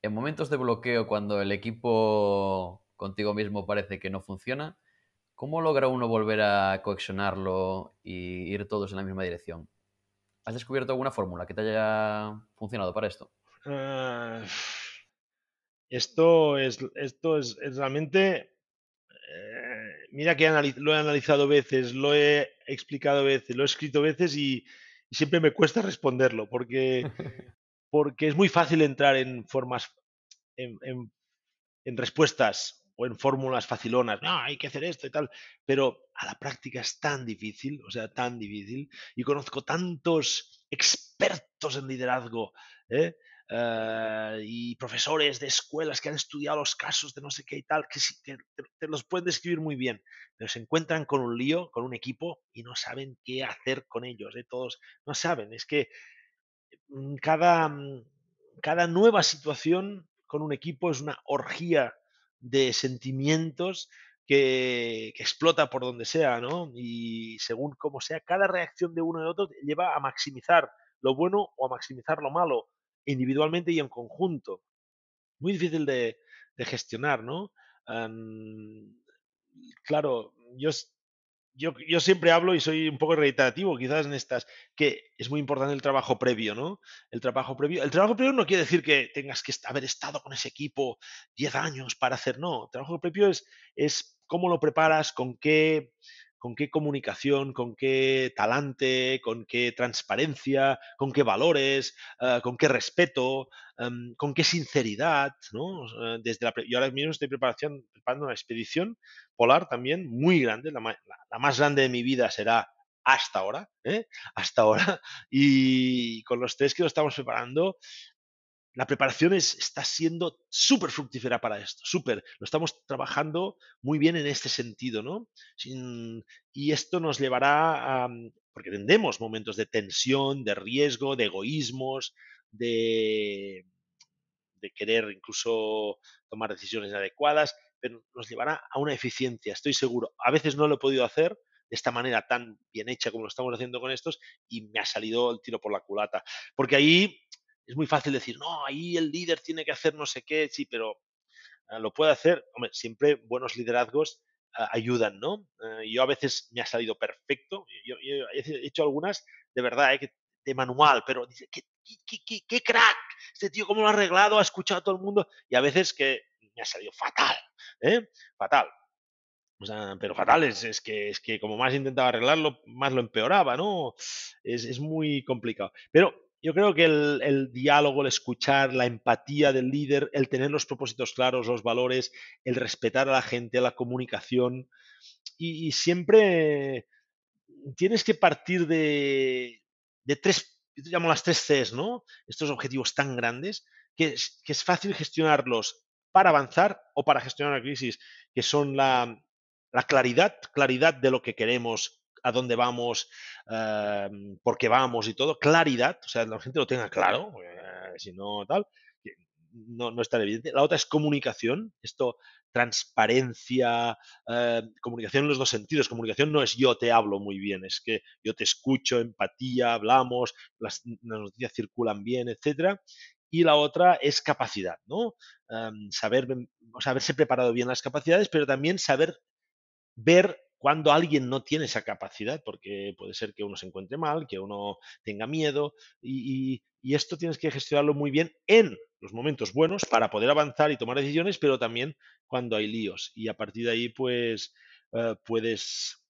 En momentos de bloqueo, cuando el equipo contigo mismo parece que no funciona, ¿cómo logra uno volver a coaccionarlo y ir todos en la misma dirección? ¿Has descubierto alguna fórmula que te haya funcionado para esto? Uh, esto es, esto es, es realmente. Eh, mira que lo he analizado veces, lo he explicado veces, lo he escrito veces y, y siempre me cuesta responderlo porque, porque es muy fácil entrar en formas, en, en, en respuestas o en fórmulas facilonas, no, hay que hacer esto y tal, pero a la práctica es tan difícil, o sea, tan difícil, y conozco tantos expertos en liderazgo, ¿eh? Uh, y profesores de escuelas que han estudiado los casos de no sé qué y tal, que, que te, los pueden describir muy bien, pero se encuentran con un lío, con un equipo y no saben qué hacer con ellos, ¿eh? todos no saben, es que mm, cada, mm, cada nueva situación con un equipo es una orgía de sentimientos que, que, explota por donde sea, ¿no? Y según como sea, cada reacción de uno y de otro lleva a maximizar lo bueno o a maximizar lo malo, individualmente y en conjunto. Muy difícil de, gestionar, ¿no? Claro, yo yo, yo, siempre hablo y soy un poco reiterativo quizás en estas, que es muy importante el trabajo previo, ¿no? El trabajo previo. El trabajo previo no quiere decir que tengas que haber estado con ese equipo 10 años para hacer, no. El trabajo previo es, es cómo lo preparas, con qué, con qué comunicación, con qué talante, con qué transparencia, con qué valores, uh, con qué respeto, um, con qué sinceridad, ¿no? Desde la, yo ahora mismo estoy preparando una expedición polar también muy grande, la más grande de mi vida será hasta ahora, ¿eh? hasta ahora, y con los tres que lo estamos preparando, la preparación es, está siendo súper fructífera para esto, súper. Lo estamos trabajando muy bien en este sentido, ¿no? Y esto nos llevará a, porque tendremos momentos de tensión, de riesgo, de egoísmos, de, de querer incluso tomar decisiones adecuadas, pero nos llevará a una eficiencia, estoy seguro. A veces no lo he podido hacer de esta manera tan bien hecha como lo estamos haciendo con estos y me ha salido el tiro por la culata. Porque ahí es muy fácil decir, no, ahí el líder tiene que hacer no sé qué, sí, pero uh, lo puede hacer. Hombre, siempre buenos liderazgos uh, ayudan, ¿no? Uh, yo a veces me ha salido perfecto. Yo, he hecho algunas de verdad, ¿eh? de manual, pero dice, ¿qué, qué, qué, qué, crack! Este tío, ¿cómo lo ha arreglado? Ha escuchado a todo el mundo. Y a veces que me ha salido fatal, ¿eh? Fatal. O sea, pero fatal es, es, que, es que como más intentaba arreglarlo, más lo empeoraba, ¿no? Es, es muy complicado. Pero yo creo que el, el, diálogo, el escuchar, la empatía del líder, el tener los propósitos claros, los valores, el respetar a la gente, la comunicación, y, y siempre tienes que partir de, de tres, yo llamo las tres Cs, ¿no? Estos objetivos tan grandes, que es, que es fácil gestionarlos para avanzar o para gestionar la crisis, que son la, la claridad, claridad de lo que queremos, a dónde vamos, uh, por qué vamos y todo, claridad, o sea, la gente lo tenga claro, uh, si no tal, no, no es tan evidente. La otra es comunicación, esto, transparencia, uh, comunicación en los dos sentidos. Comunicación no es yo te hablo muy bien, es que yo te escucho, empatía, hablamos, las, noticias circulan bien, etcétera y la otra es capacidad, ¿no? Um, saber, o sea, haberse preparado bien las capacidades, pero también saber ver cuando alguien no tiene esa capacidad, porque puede ser que uno se encuentre mal, que uno tenga miedo, y, y, y, esto tienes que gestionarlo muy bien en los momentos buenos para poder avanzar y tomar decisiones, pero también cuando hay líos. Y a partir de ahí, pues, uh, puedes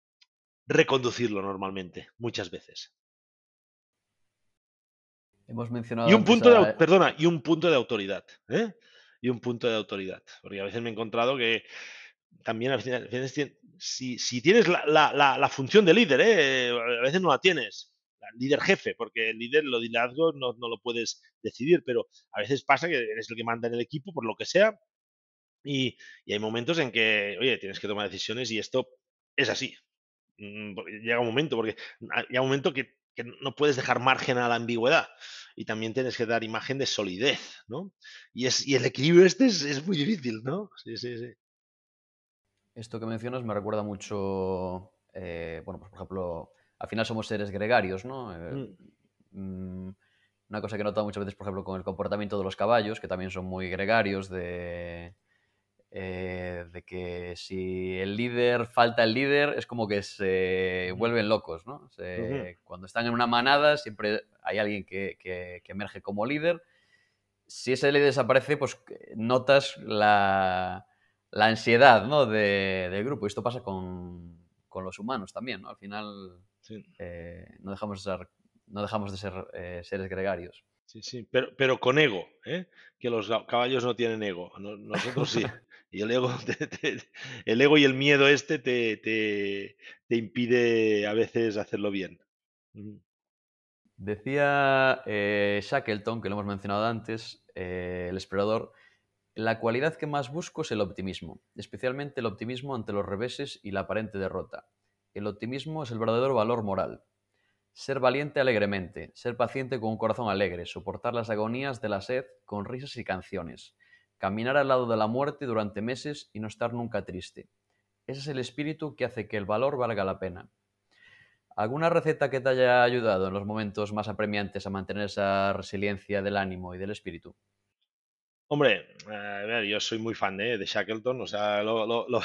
reconducirlo normalmente, muchas veces. Hemos mencionado Y un punto de, a- au- perdona, y un punto de autoridad, ¿eh? Y un punto de autoridad, porque a veces me he encontrado que también a veces, si, tienes la, función de líder, ¿eh? a veces no la tienes, líder jefe, porque el líder, lo de liderazgo no, no lo puedes decidir, pero a veces pasa que eres el que manda en el equipo por lo que sea, y, y hay momentos en que, oye, tienes que tomar decisiones y esto es así. Mm, Llega un momento, porque llega un momento que, que no puedes dejar margen a la ambigüedad y también tienes que dar imagen de solidez, ¿no? Y, es, y el equilibrio este es, es muy difícil, ¿no? Sí, sí, sí. Esto que mencionas me recuerda mucho, eh, bueno, pues por ejemplo, al final somos seres gregarios, ¿no? Eh, Mm, mm, una cosa que he notado muchas veces, por ejemplo, con el comportamiento de los caballos, que también son muy gregarios, de, eh, de que si el líder falta el líder, es como que se vuelven locos, ¿no? Se- Cuando están en una manada, siempre hay alguien que, que- que emerge como líder. Si ese líder desaparece, pues notas la, la ansiedad ¿no? de- del grupo. Y esto pasa con, con los humanos también, ¿no? Al final Sí, eh, no, dejamos de ser, no dejamos de ser eh, seres gregarios. sí, sí. Pero, pero con ego, ¿eh? Que los caballos no tienen ego, no- nosotros sí. Y el ego, te- te- el ego y el miedo este te, te, te impide a veces hacerlo bien. Decía eh, Shackleton, que lo hemos mencionado antes, eh, el explorador, la cualidad que más busco es el optimismo, especialmente el optimismo ante los reveses y la aparente derrota. El optimismo es el verdadero valor moral. Ser valiente alegremente, ser paciente con un corazón alegre, soportar las agonías de la sed con risas y canciones, caminar al lado de la muerte durante meses y no estar nunca triste. Ese es el espíritu que hace que el valor valga la pena. ¿Alguna receta que te haya ayudado en los momentos más apremiantes a mantener esa resiliencia del ánimo y del espíritu? Hombre, yo soy muy fan ¿eh? de Shackleton, o sea, lo, lo-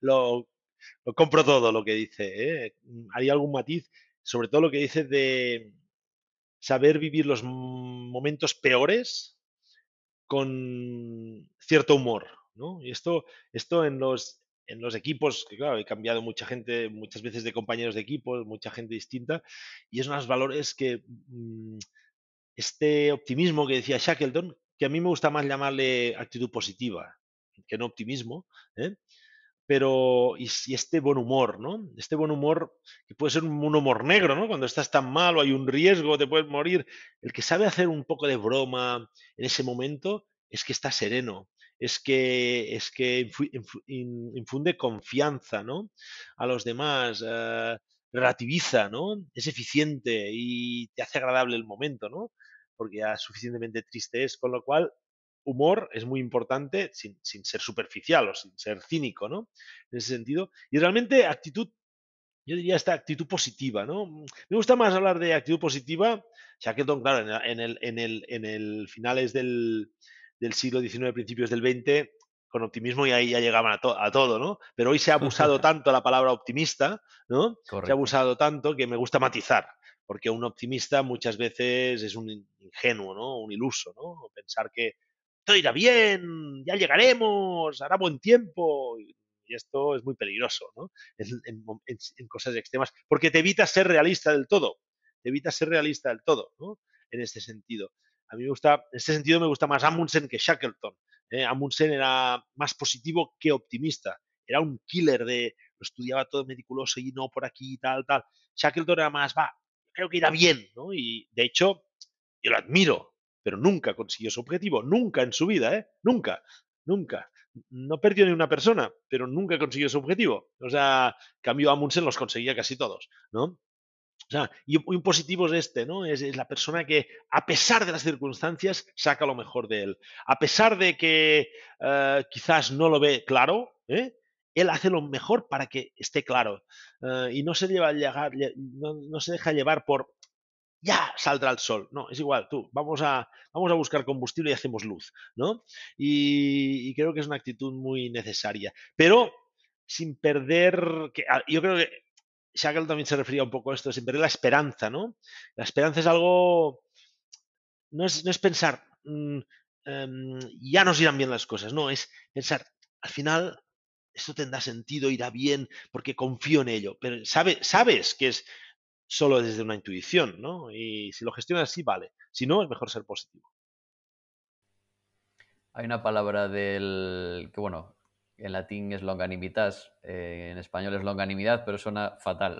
compro todo lo que dice. ¿eh? Hay algún matiz, sobre todo lo que dice de saber vivir los momentos peores con cierto humor, ¿no? Y esto, esto en los, en los equipos, que claro, he cambiado mucha gente, muchas veces de compañeros de equipo, mucha gente distinta, y es unos valores que mm, este optimismo que decía Shackleton, que a mí me gusta más llamarle actitud positiva que no optimismo, ¿eh? pero y, este buen humor, ¿no? Este buen humor que puede ser un, humor negro, ¿no? Cuando estás tan mal o hay un riesgo, te puedes morir. El que sabe hacer un poco de broma en ese momento es que está sereno, es que, es que infu- infu- in- infunde confianza, ¿no? A los demás, eh, relativiza, ¿no? Es eficiente y te hace agradable el momento, ¿no? Porque ya suficientemente triste es, con lo cual humor es muy importante sin, sin ser superficial o sin ser cínico, ¿no? En ese sentido. Y realmente actitud, yo diría esta actitud positiva, ¿no? Me gusta más hablar de actitud positiva. Shackleton, claro, en el, en el, en el finales del, del siglo XIX, principios del XX, con optimismo ya, ya llegaban a, to- a todo, ¿no? Pero hoy se ha abusado tanto la palabra optimista, ¿no? Se ha abusado tanto que me gusta matizar, porque un optimista muchas veces es un ingenuo, ¿no? Un iluso, ¿no? Pensar que todo irá bien, ya llegaremos, hará buen tiempo. Y y esto es muy peligroso, ¿no? En, cosas extremas, porque te evita ser realista del todo, te evita ser realista del todo, ¿no? En este sentido. A mí me gusta, en este sentido me gusta más Amundsen que Shackleton. ¿eh? Amundsen era más positivo que optimista, era un killer de, lo estudiaba todo meticuloso y no por aquí, tal, tal. Shackleton era más, va, creo que irá bien, ¿no? Y de hecho, yo lo admiro, pero nunca consiguió su objetivo, nunca en su vida, ¿eh? Nunca, nunca. No perdió ni una persona, pero nunca consiguió su objetivo. O sea, cambio Amundsen los conseguía casi todos, ¿no? O sea, y un, positivo es este, ¿no? Es, es la persona que, a pesar de las circunstancias, saca lo mejor de él. A pesar de que eh, quizás no lo ve claro, ¿eh? Él hace lo mejor para que esté claro. Eh, y no se, lleva, llegar- lle- no, se deja llevar por ya saldrá el sol. No, es igual, tú, vamos a, vamos a buscar combustible y hacemos luz, ¿no? Y, creo que es una actitud muy necesaria. Pero sin perder, que, ah, yo creo que Shackle también se refería un poco a esto, sin perder la esperanza, ¿no? La esperanza es algo, no es, no es pensar, mm, em, ya nos irán bien las cosas, no, es pensar, al final esto tendrá sentido, irá bien, porque confío en ello. Pero sabe, sabes que es solo desde una intuición, ¿no? Y si lo gestionas así, vale. Si no, es mejor ser positivo. Hay una palabra del que, bueno, en latín es longanimitas, eh, en español es longanimidad, pero suena fatal,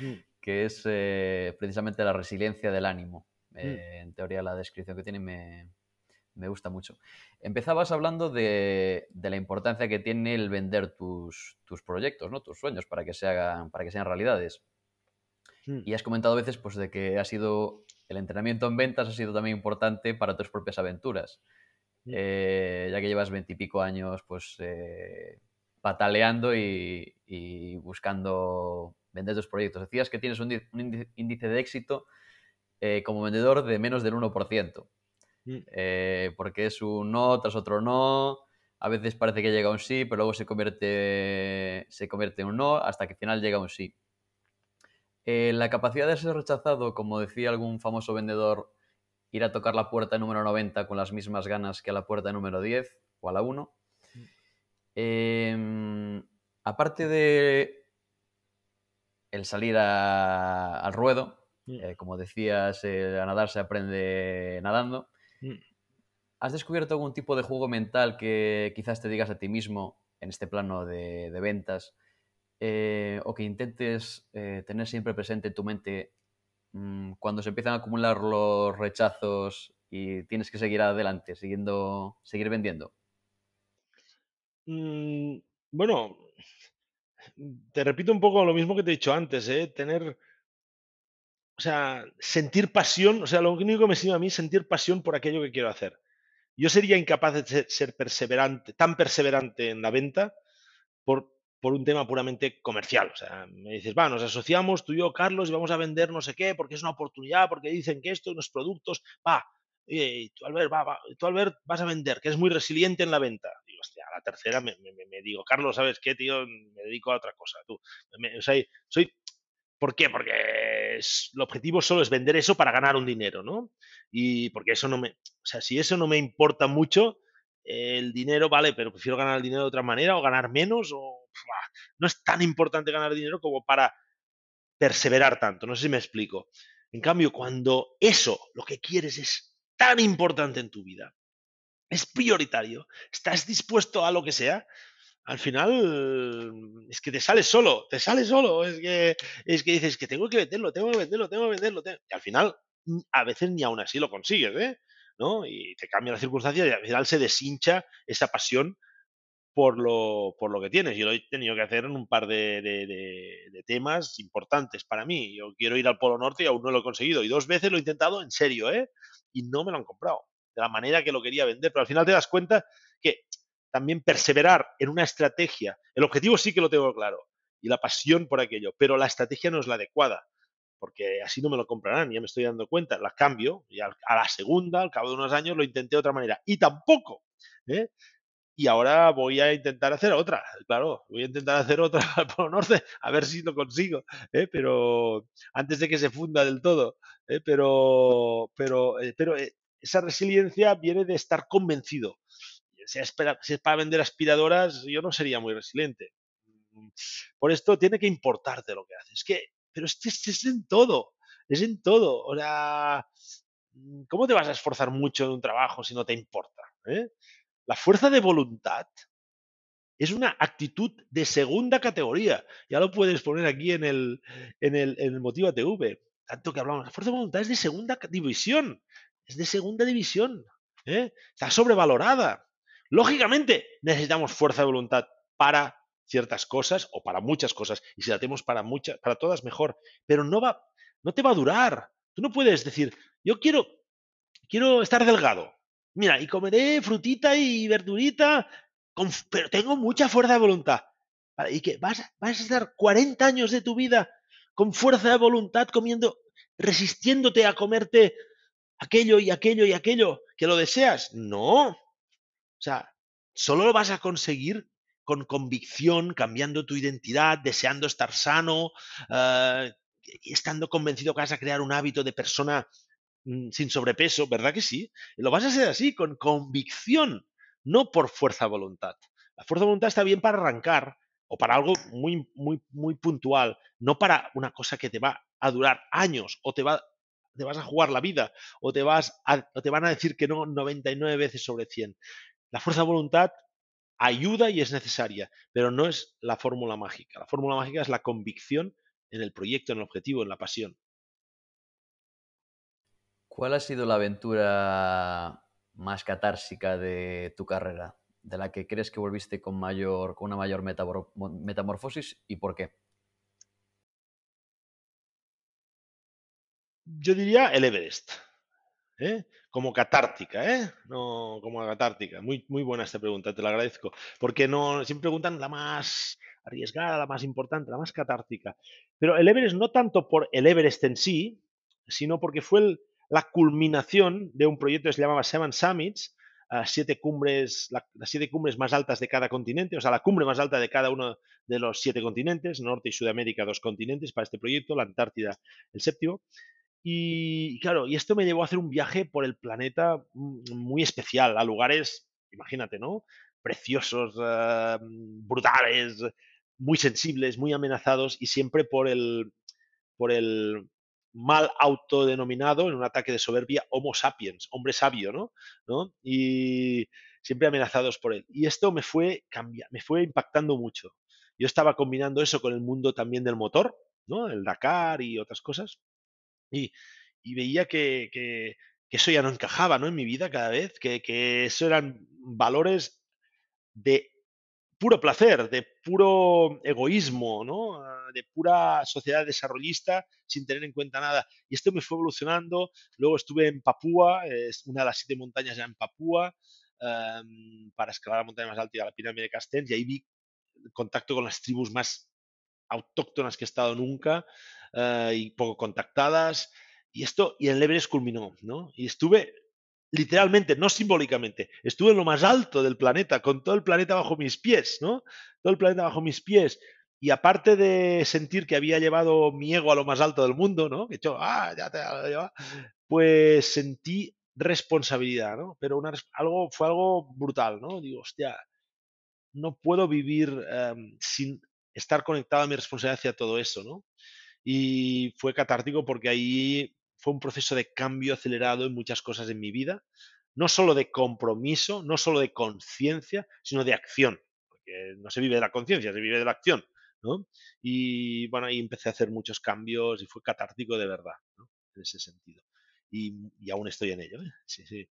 mm. que es eh, precisamente la resiliencia del ánimo. Mm. Eh, en teoría la descripción que tiene me, me gusta mucho. Empezabas hablando de, de, la importancia que tiene el vender tus, tus, proyectos, ¿no? tus sueños, para que, se hagan, para que sean realidades. Mm. Y has comentado a veces pues, de que ha sido el entrenamiento en ventas ha sido también importante para tus propias aventuras. Eh, ya que llevas veintipico años pues eh, pataleando y, buscando vender tus proyectos. Decías que tienes un, índice de éxito eh, como vendedor de menos del 1%, mm. porque es un no tras otro no, a veces parece que llega un sí, pero luego se convierte, se convierte en un no hasta que al final llega un sí. la capacidad de ser rechazado, como decía algún famoso vendedor, ir a tocar la puerta número 90 con las mismas ganas que a la puerta número 10 o a la 1. Em, aparte de el salir al ruedo, mm. eh, como decías, a nadar se aprende nadando. Mm. ¿Has descubierto algún tipo de juego mental que quizás te digas a ti mismo en este plano de, ventas eh, o que intentes eh, tener siempre presente en tu mente Mm, cuando se empiezan a acumular los rechazos y tienes que seguir adelante, siguiendo, seguir vendiendo? Mm, bueno, te repito un poco lo mismo que te he dicho antes, ¿eh? tener, o sea, sentir pasión, o sea, lo único que me sirve a mí es sentir pasión por aquello que quiero hacer. Yo sería incapaz de ser perseverante, tan perseverante en la venta por, por un tema puramente comercial. O sea, me dices, va, nos asociamos tú y yo, Carlos, y vamos a vender no sé qué, porque es una oportunidad, porque dicen que esto, unos productos, va, y tú Albert, va, va, tú Albert vas a vender, que es muy resiliente en la venta. Digo, hostia, a la tercera me, digo, Carlos, ¿sabes qué, tío? Me dedico a otra cosa. Tú, o sea, soy, ¿por qué? Porque el objetivo solo es vender eso para ganar un dinero, ¿no? Y porque eso no me, o sea, si eso no me importa mucho, el dinero, vale, pero prefiero ganar el dinero de otra manera o ganar menos o no es tan importante ganar dinero como para perseverar tanto. No sé si me explico. En cambio, cuando eso, lo que quieres, es tan importante en tu vida, es prioritario, estás dispuesto a lo que sea, al final es que te sales solo, te sales solo. Es que, es que dices que tengo que venderlo, tengo que venderlo, tengo que venderlo. Y al final, a veces ni aún así lo consigues, ¿eh? ¿no? Y te cambian las circunstancias y al final se deshincha esa pasión por lo, por lo que tienes. Yo lo he tenido que hacer en un par de, de, temas importantes para mí. Yo quiero ir al Polo Norte y aún no lo he conseguido. Y dos veces lo he intentado en serio, ¿eh? Y no me lo han comprado. De la manera que lo quería vender. Pero al final te das cuenta que también perseverar en una estrategia, el objetivo sí que lo tengo claro. Y la pasión por aquello. Pero la estrategia no es la adecuada. Porque así no me lo comprarán, ya me estoy dando cuenta. La cambio y a la segunda, al cabo de unos años, lo intenté de otra manera. Y tampoco. ¿eh? y ahora voy a intentar hacer otra, claro, voy a intentar hacer otra por norte, a ver si lo consigo, ¿eh? pero antes de que se funda del todo, ¿eh? pero, pero, pero esa resiliencia viene de estar convencido. Si es, para, es vender aspiradoras, yo no sería muy resiliente. Por esto tiene que importarte lo que haces. que, pero es, es, es en todo, es en todo. O sea, ¿cómo te vas a esforzar mucho en un trabajo si no te importa? ¿eh? La fuerza de voluntad es una actitud de segunda categoría. Ya lo puedes poner aquí en el, en el, en el TV. Tanto que hablamos. La fuerza de voluntad es de segunda división. Es de segunda división. ¿eh? Está sobrevalorada. Lógicamente, necesitamos fuerza de voluntad para ciertas cosas o para muchas cosas. Y si la tenemos para muchas, para todas, mejor. Pero no va, no te va a durar. Tú no puedes decir, yo quiero, quiero estar delgado mira, y comeré frutita y verdurita, pero tengo mucha fuerza de voluntad. ¿Y que ¿Vas, ¿Vas a estar 40 años de tu vida con fuerza de voluntad comiendo, resistiéndote a comerte aquello y aquello y aquello que lo deseas? No. O sea, solo lo vas a conseguir con convicción, cambiando tu identidad, deseando estar sano, uh, estando convencido que vas a crear un hábito de persona Mm, sin sobrepeso, ¿verdad que sí? Lo vas a hacer así, con convicción, no por fuerza voluntad. La fuerza voluntad está bien para arrancar o para algo muy, muy, muy puntual, no para una cosa que te va a durar años o te, va, te vas a jugar la vida o te, vas o te van a decir que no 99 veces sobre 100. La fuerza de voluntad ayuda y es necesaria, pero no es la fórmula mágica. La fórmula mágica es la convicción en el proyecto, en el objetivo, en la pasión. ¿Cuál ha sido la aventura más catársica de tu carrera? De la que crees que volviste con, mayor, con una mayor metamorfosis y por qué? Yo diría el Everest. ¿Eh? Como catártica, ¿eh? No, como catártica. Muy, muy buena esta pregunta, te la agradezco. Porque no, siempre preguntan la más arriesgada, la más importante, la más catártica. Pero el Everest no tanto por el Everest en sí, sino porque fue la culminación de un proyecto que se llamaba Seven Summits, siete cumbres, las siete cumbres más altas de cada continente, o sea, la cumbre más alta de cada uno de los siete continentes, Norte y Sudamérica, dos continentes para este proyecto, la Antártida, el séptimo. Y, claro, y esto me llevó a hacer un viaje por el planeta mm, muy especial, a lugares, imagínate, ¿no? Preciosos, eh, brutales, muy sensibles, muy amenazados y siempre por el, por el mal autodenominado, en un ataque de soberbia, Homo sapiens, hombre sabio, ¿no? ¿No? Y siempre amenazados por él. Y esto me fue, cambia, me fue impactando mucho. Yo estaba combinando eso con el mundo también del motor, ¿no? El Dakar y otras cosas. Y, veía que, eso ya no encajaba ¿no? en mi vida cada vez, que, que eso eran valores de puro placer, de puro egoísmo, ¿no? Ah, de pura sociedad desarrollista sin tener en cuenta nada. Y esto me fue evolucionando. Luego estuve en Papúa, es una de las siete montañas ya en Papúa, em, para escalar la montaña más alta y la pirámide de Castells, y ahí vi contacto con las tribus más autóctonas que he estado nunca eh, y poco contactadas. Y esto, y el Everest culminó, ¿no? Y estuve literalmente, no simbólicamente, estuve en lo más alto del planeta, con todo el planeta bajo mis pies, ¿no? Todo el planeta bajo mis pies. Y aparte de sentir que había llevado mi ego a lo más alto del mundo, ¿no? Que yo, ah, ya te lo pues sentí responsabilidad, ¿no? Pero una, algo, fue algo brutal, ¿no? Digo, hostia, no puedo vivir em, sin estar conectado a mi responsabilidad hacia todo eso, ¿no? Y fue catártico porque ahí fue un proceso de cambio acelerado en muchas cosas en mi vida, no solo de compromiso, no solo de conciencia, sino de acción, porque no se vive de la conciencia, se vive de la acción, ¿no? Y bueno, ahí empecé a hacer muchos cambios y fue catártico de verdad, ¿no? En ese sentido. Y, aún estoy en ello, ¿eh? Sí, sí.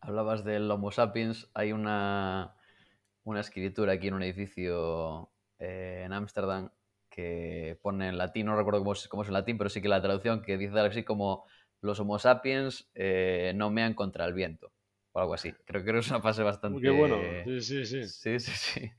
Hablabas del Homo sapiens, hay una, una escritura aquí en un edificio eh, en Ámsterdam que pone en latín, no recuerdo cómo es, cómo es, en latín, pero sí que la traducción que dice algo así como los homo sapiens eh, no mean contra el viento, o algo así. Creo que es una fase bastante... Qué bueno, sí, sí, sí. Sí, sí, sí.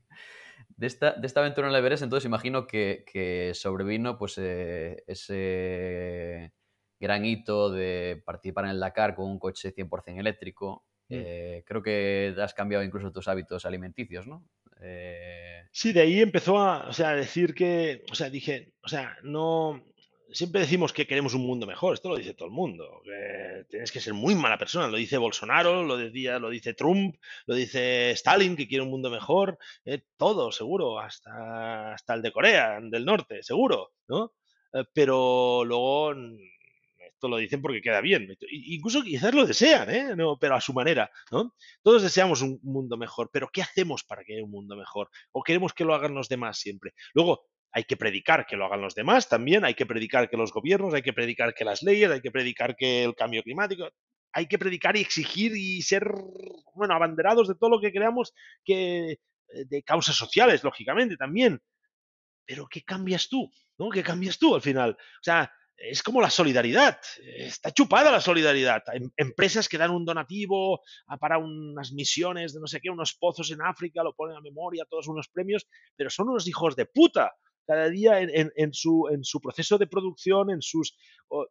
De esta, de esta aventura en el Everest, entonces imagino que, que sobrevino pues eh, ese gran hito de participar en el Dakar con un coche 100% eléctrico, Mm. Eh, creo que has cambiado incluso tus hábitos alimenticios, ¿no? Eh... Sí, de ahí empezó a, o sea, decir que, o sea, dije, o sea, no, siempre decimos que queremos un mundo mejor, esto lo dice todo el mundo, tienes que ser muy mala persona, lo dice Bolsonaro, lo decía, lo dice Trump, lo dice Stalin que quiere un mundo mejor, eh, todo, seguro, hasta, hasta el de Corea del Norte, seguro, ¿no? Eh, pero luego esto lo dicen porque queda bien. Incluso quizás lo desean, ¿eh? No, pero a su manera, ¿no? Todos deseamos un mundo mejor, pero ¿qué hacemos para que haya un mundo mejor? ¿O queremos que lo hagan los demás siempre? Luego, hay que predicar que lo hagan los demás también, hay que predicar que los gobiernos, hay que predicar que las leyes, hay que predicar que el cambio climático, hay que predicar y exigir y ser, bueno, abanderados de todo lo que creamos que eh, de causas sociales, lógicamente, también. Pero ¿qué cambias tú? ¿No? ¿Qué cambias tú al final? O sea, es como la solidaridad. Está chupada la solidaridad. Em, empresas que dan un donativo para unas misiones de no sé qué, unos pozos en África, lo ponen a memoria, todos unos premios, pero son unos hijos de puta. Cada día en, su, en su proceso de producción, en sus.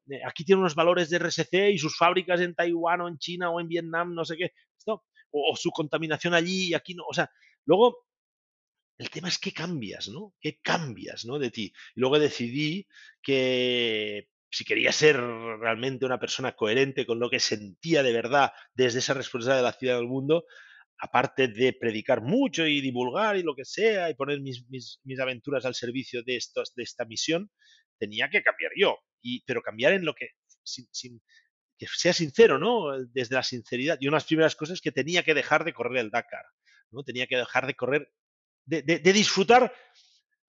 Eh, aquí tienen unos valores de RSC y sus fábricas en Taiwán o en China o en Vietnam, no sé qué. o, o su contaminación allí y aquí no. O sea, luego el tema es qué cambias, ¿no? ¿Qué cambias, ¿no? De ti. Y luego decidí que si quería ser realmente una persona coherente con lo que sentía de verdad desde esa responsabilidad de la ciudad del mundo, aparte de predicar mucho y divulgar y lo que sea, y poner mis, mis, mis aventuras al servicio de, estos, de esta misión, tenía que cambiar yo. Y, pero cambiar en lo que, sin, que sea sincero, ¿no? Desde la sinceridad. Y unas primeras cosas que tenía que dejar de correr el Dakar, ¿no? Tenía que dejar de correr, de, de, disfrutar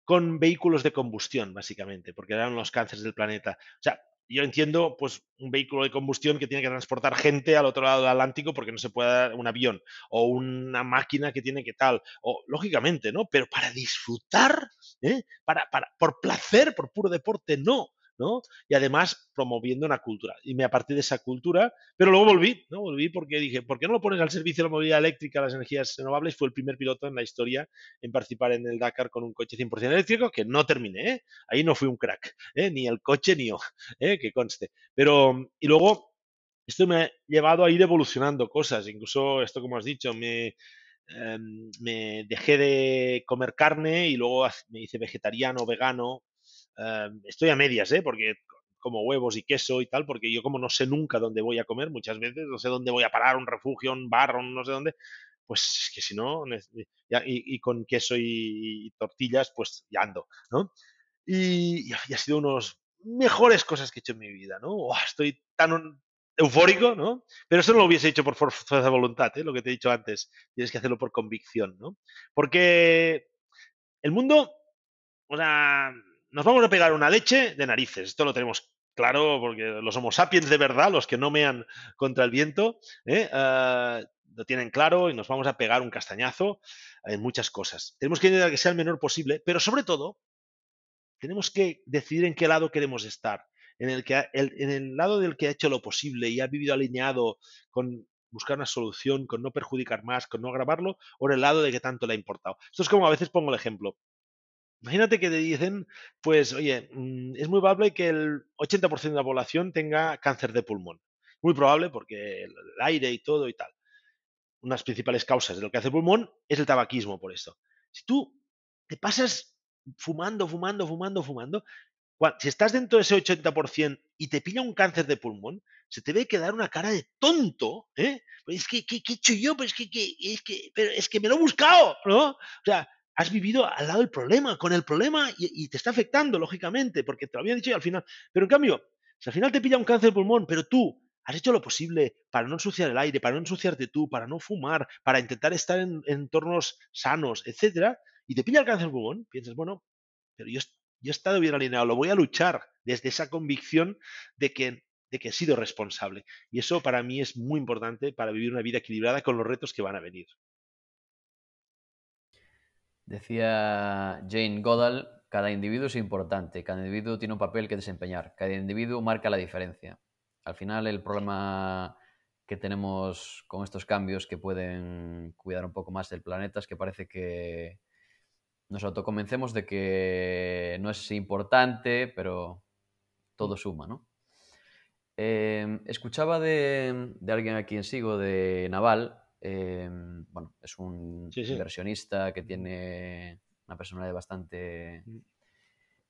con vehículos de combustión, básicamente, porque eran los cánceres del planeta. O sea, yo entiendo, pues, un vehículo de combustión que tiene que transportar gente al otro lado del Atlántico porque no se puede un avión, o una máquina que tiene que tal, o lógicamente, ¿no? Pero para disfrutar, ¿eh? para, para, por placer, por puro deporte, no. Y además promoviendo una cultura. Y me aparté de esa cultura, pero luego volví, ¿no? Volví porque dije, ¿por qué no lo pones al servicio de la movilidad eléctrica, las energías renovables? Fue el primer piloto en la historia en participar en el Dakar con un coche 100% eléctrico, que no terminé, ¿eh? Ahí no fui un crack, ¿eh? Ni el coche ni yo, ¿eh? Que conste. Pero, y luego, esto me ha llevado a ir evolucionando cosas, incluso esto como has dicho, me, me dejé de comer carne y luego me hice vegetariano, vegano, Uh, estoy a medias, ¿eh? Porque como huevos y queso y tal, porque yo como no sé nunca dónde voy a comer muchas veces, no sé dónde voy a parar, un refugio, un bar, un no sé dónde, pues que si no, y, con queso y, y, tortillas, pues ya ando, ¿no? Y, y, ha sido unos mejores cosas que he hecho en mi vida, ¿no? Oh, estoy tan eufórico, ¿no? Pero eso no lo hubiese hecho por fuerza de voluntad, ¿eh? lo que te he dicho antes, tienes que hacerlo por convicción, ¿no? Porque el mundo, o sea, nos vamos a pegar una leche de narices. Esto lo tenemos claro porque los homo sapiens de verdad, los que no mean contra el viento, ¿eh? uh, lo tienen claro y nos vamos a pegar un castañazo en muchas cosas. Tenemos que intentar que sea el menor posible, pero sobre todo tenemos que decidir en qué lado queremos estar. En el, en el lado del que ha hecho lo posible y ha vivido alineado con buscar una solución, con no perjudicar más, con no agravarlo, o en el lado de que tanto le ha importado. Esto es como a veces pongo el ejemplo. Imagínate que te dicen, pues, oye, mm, es muy probable que el 80% de la población tenga cáncer de pulmón. Muy probable porque el aire y todo y tal. Unas principales causas de lo que hace el pulmón es el tabaquismo, por esto. Si tú te pasas fumando, fumando, fumando, fumando, si estás dentro de ese 80% y te pilla un cáncer de pulmón, se te ve que dar una cara de tonto, ¿eh? Pues es que, ¿qué, he hecho yo? Pues es que, es que, pero es que me lo he buscado, ¿no? O sea, has vivido al lado del problema, con el problema y, te está afectando, lógicamente, porque te lo había dicho y al final. Pero en cambio, si al final te pilla un cáncer de pulmón, pero tú has hecho lo posible para no ensuciar el aire, para no ensuciarte tú, para no fumar, para intentar estar en, en entornos sanos, etcétera, y te pilla el cáncer de pulmón, piensas, bueno, pero yo, he estado bien alineado, lo voy a luchar desde esa convicción de que he sido responsable. Y eso para mí es muy importante para vivir una vida equilibrada con los retos que van a venir. Decía Jane Goodall, cada individuo es importante, cada individuo tiene un papel que desempeñar, cada individuo marca la diferencia. Al final el problema que tenemos con estos cambios que pueden cuidar un poco más del planeta es que parece que nos autoconvencemos de que no es importante, pero todo suma, ¿no? Eh, escuchaba de, de, alguien a quien sigo, de Naval, eh, bueno, es un Sí, sí. inversionista que tiene una personalidad bastante...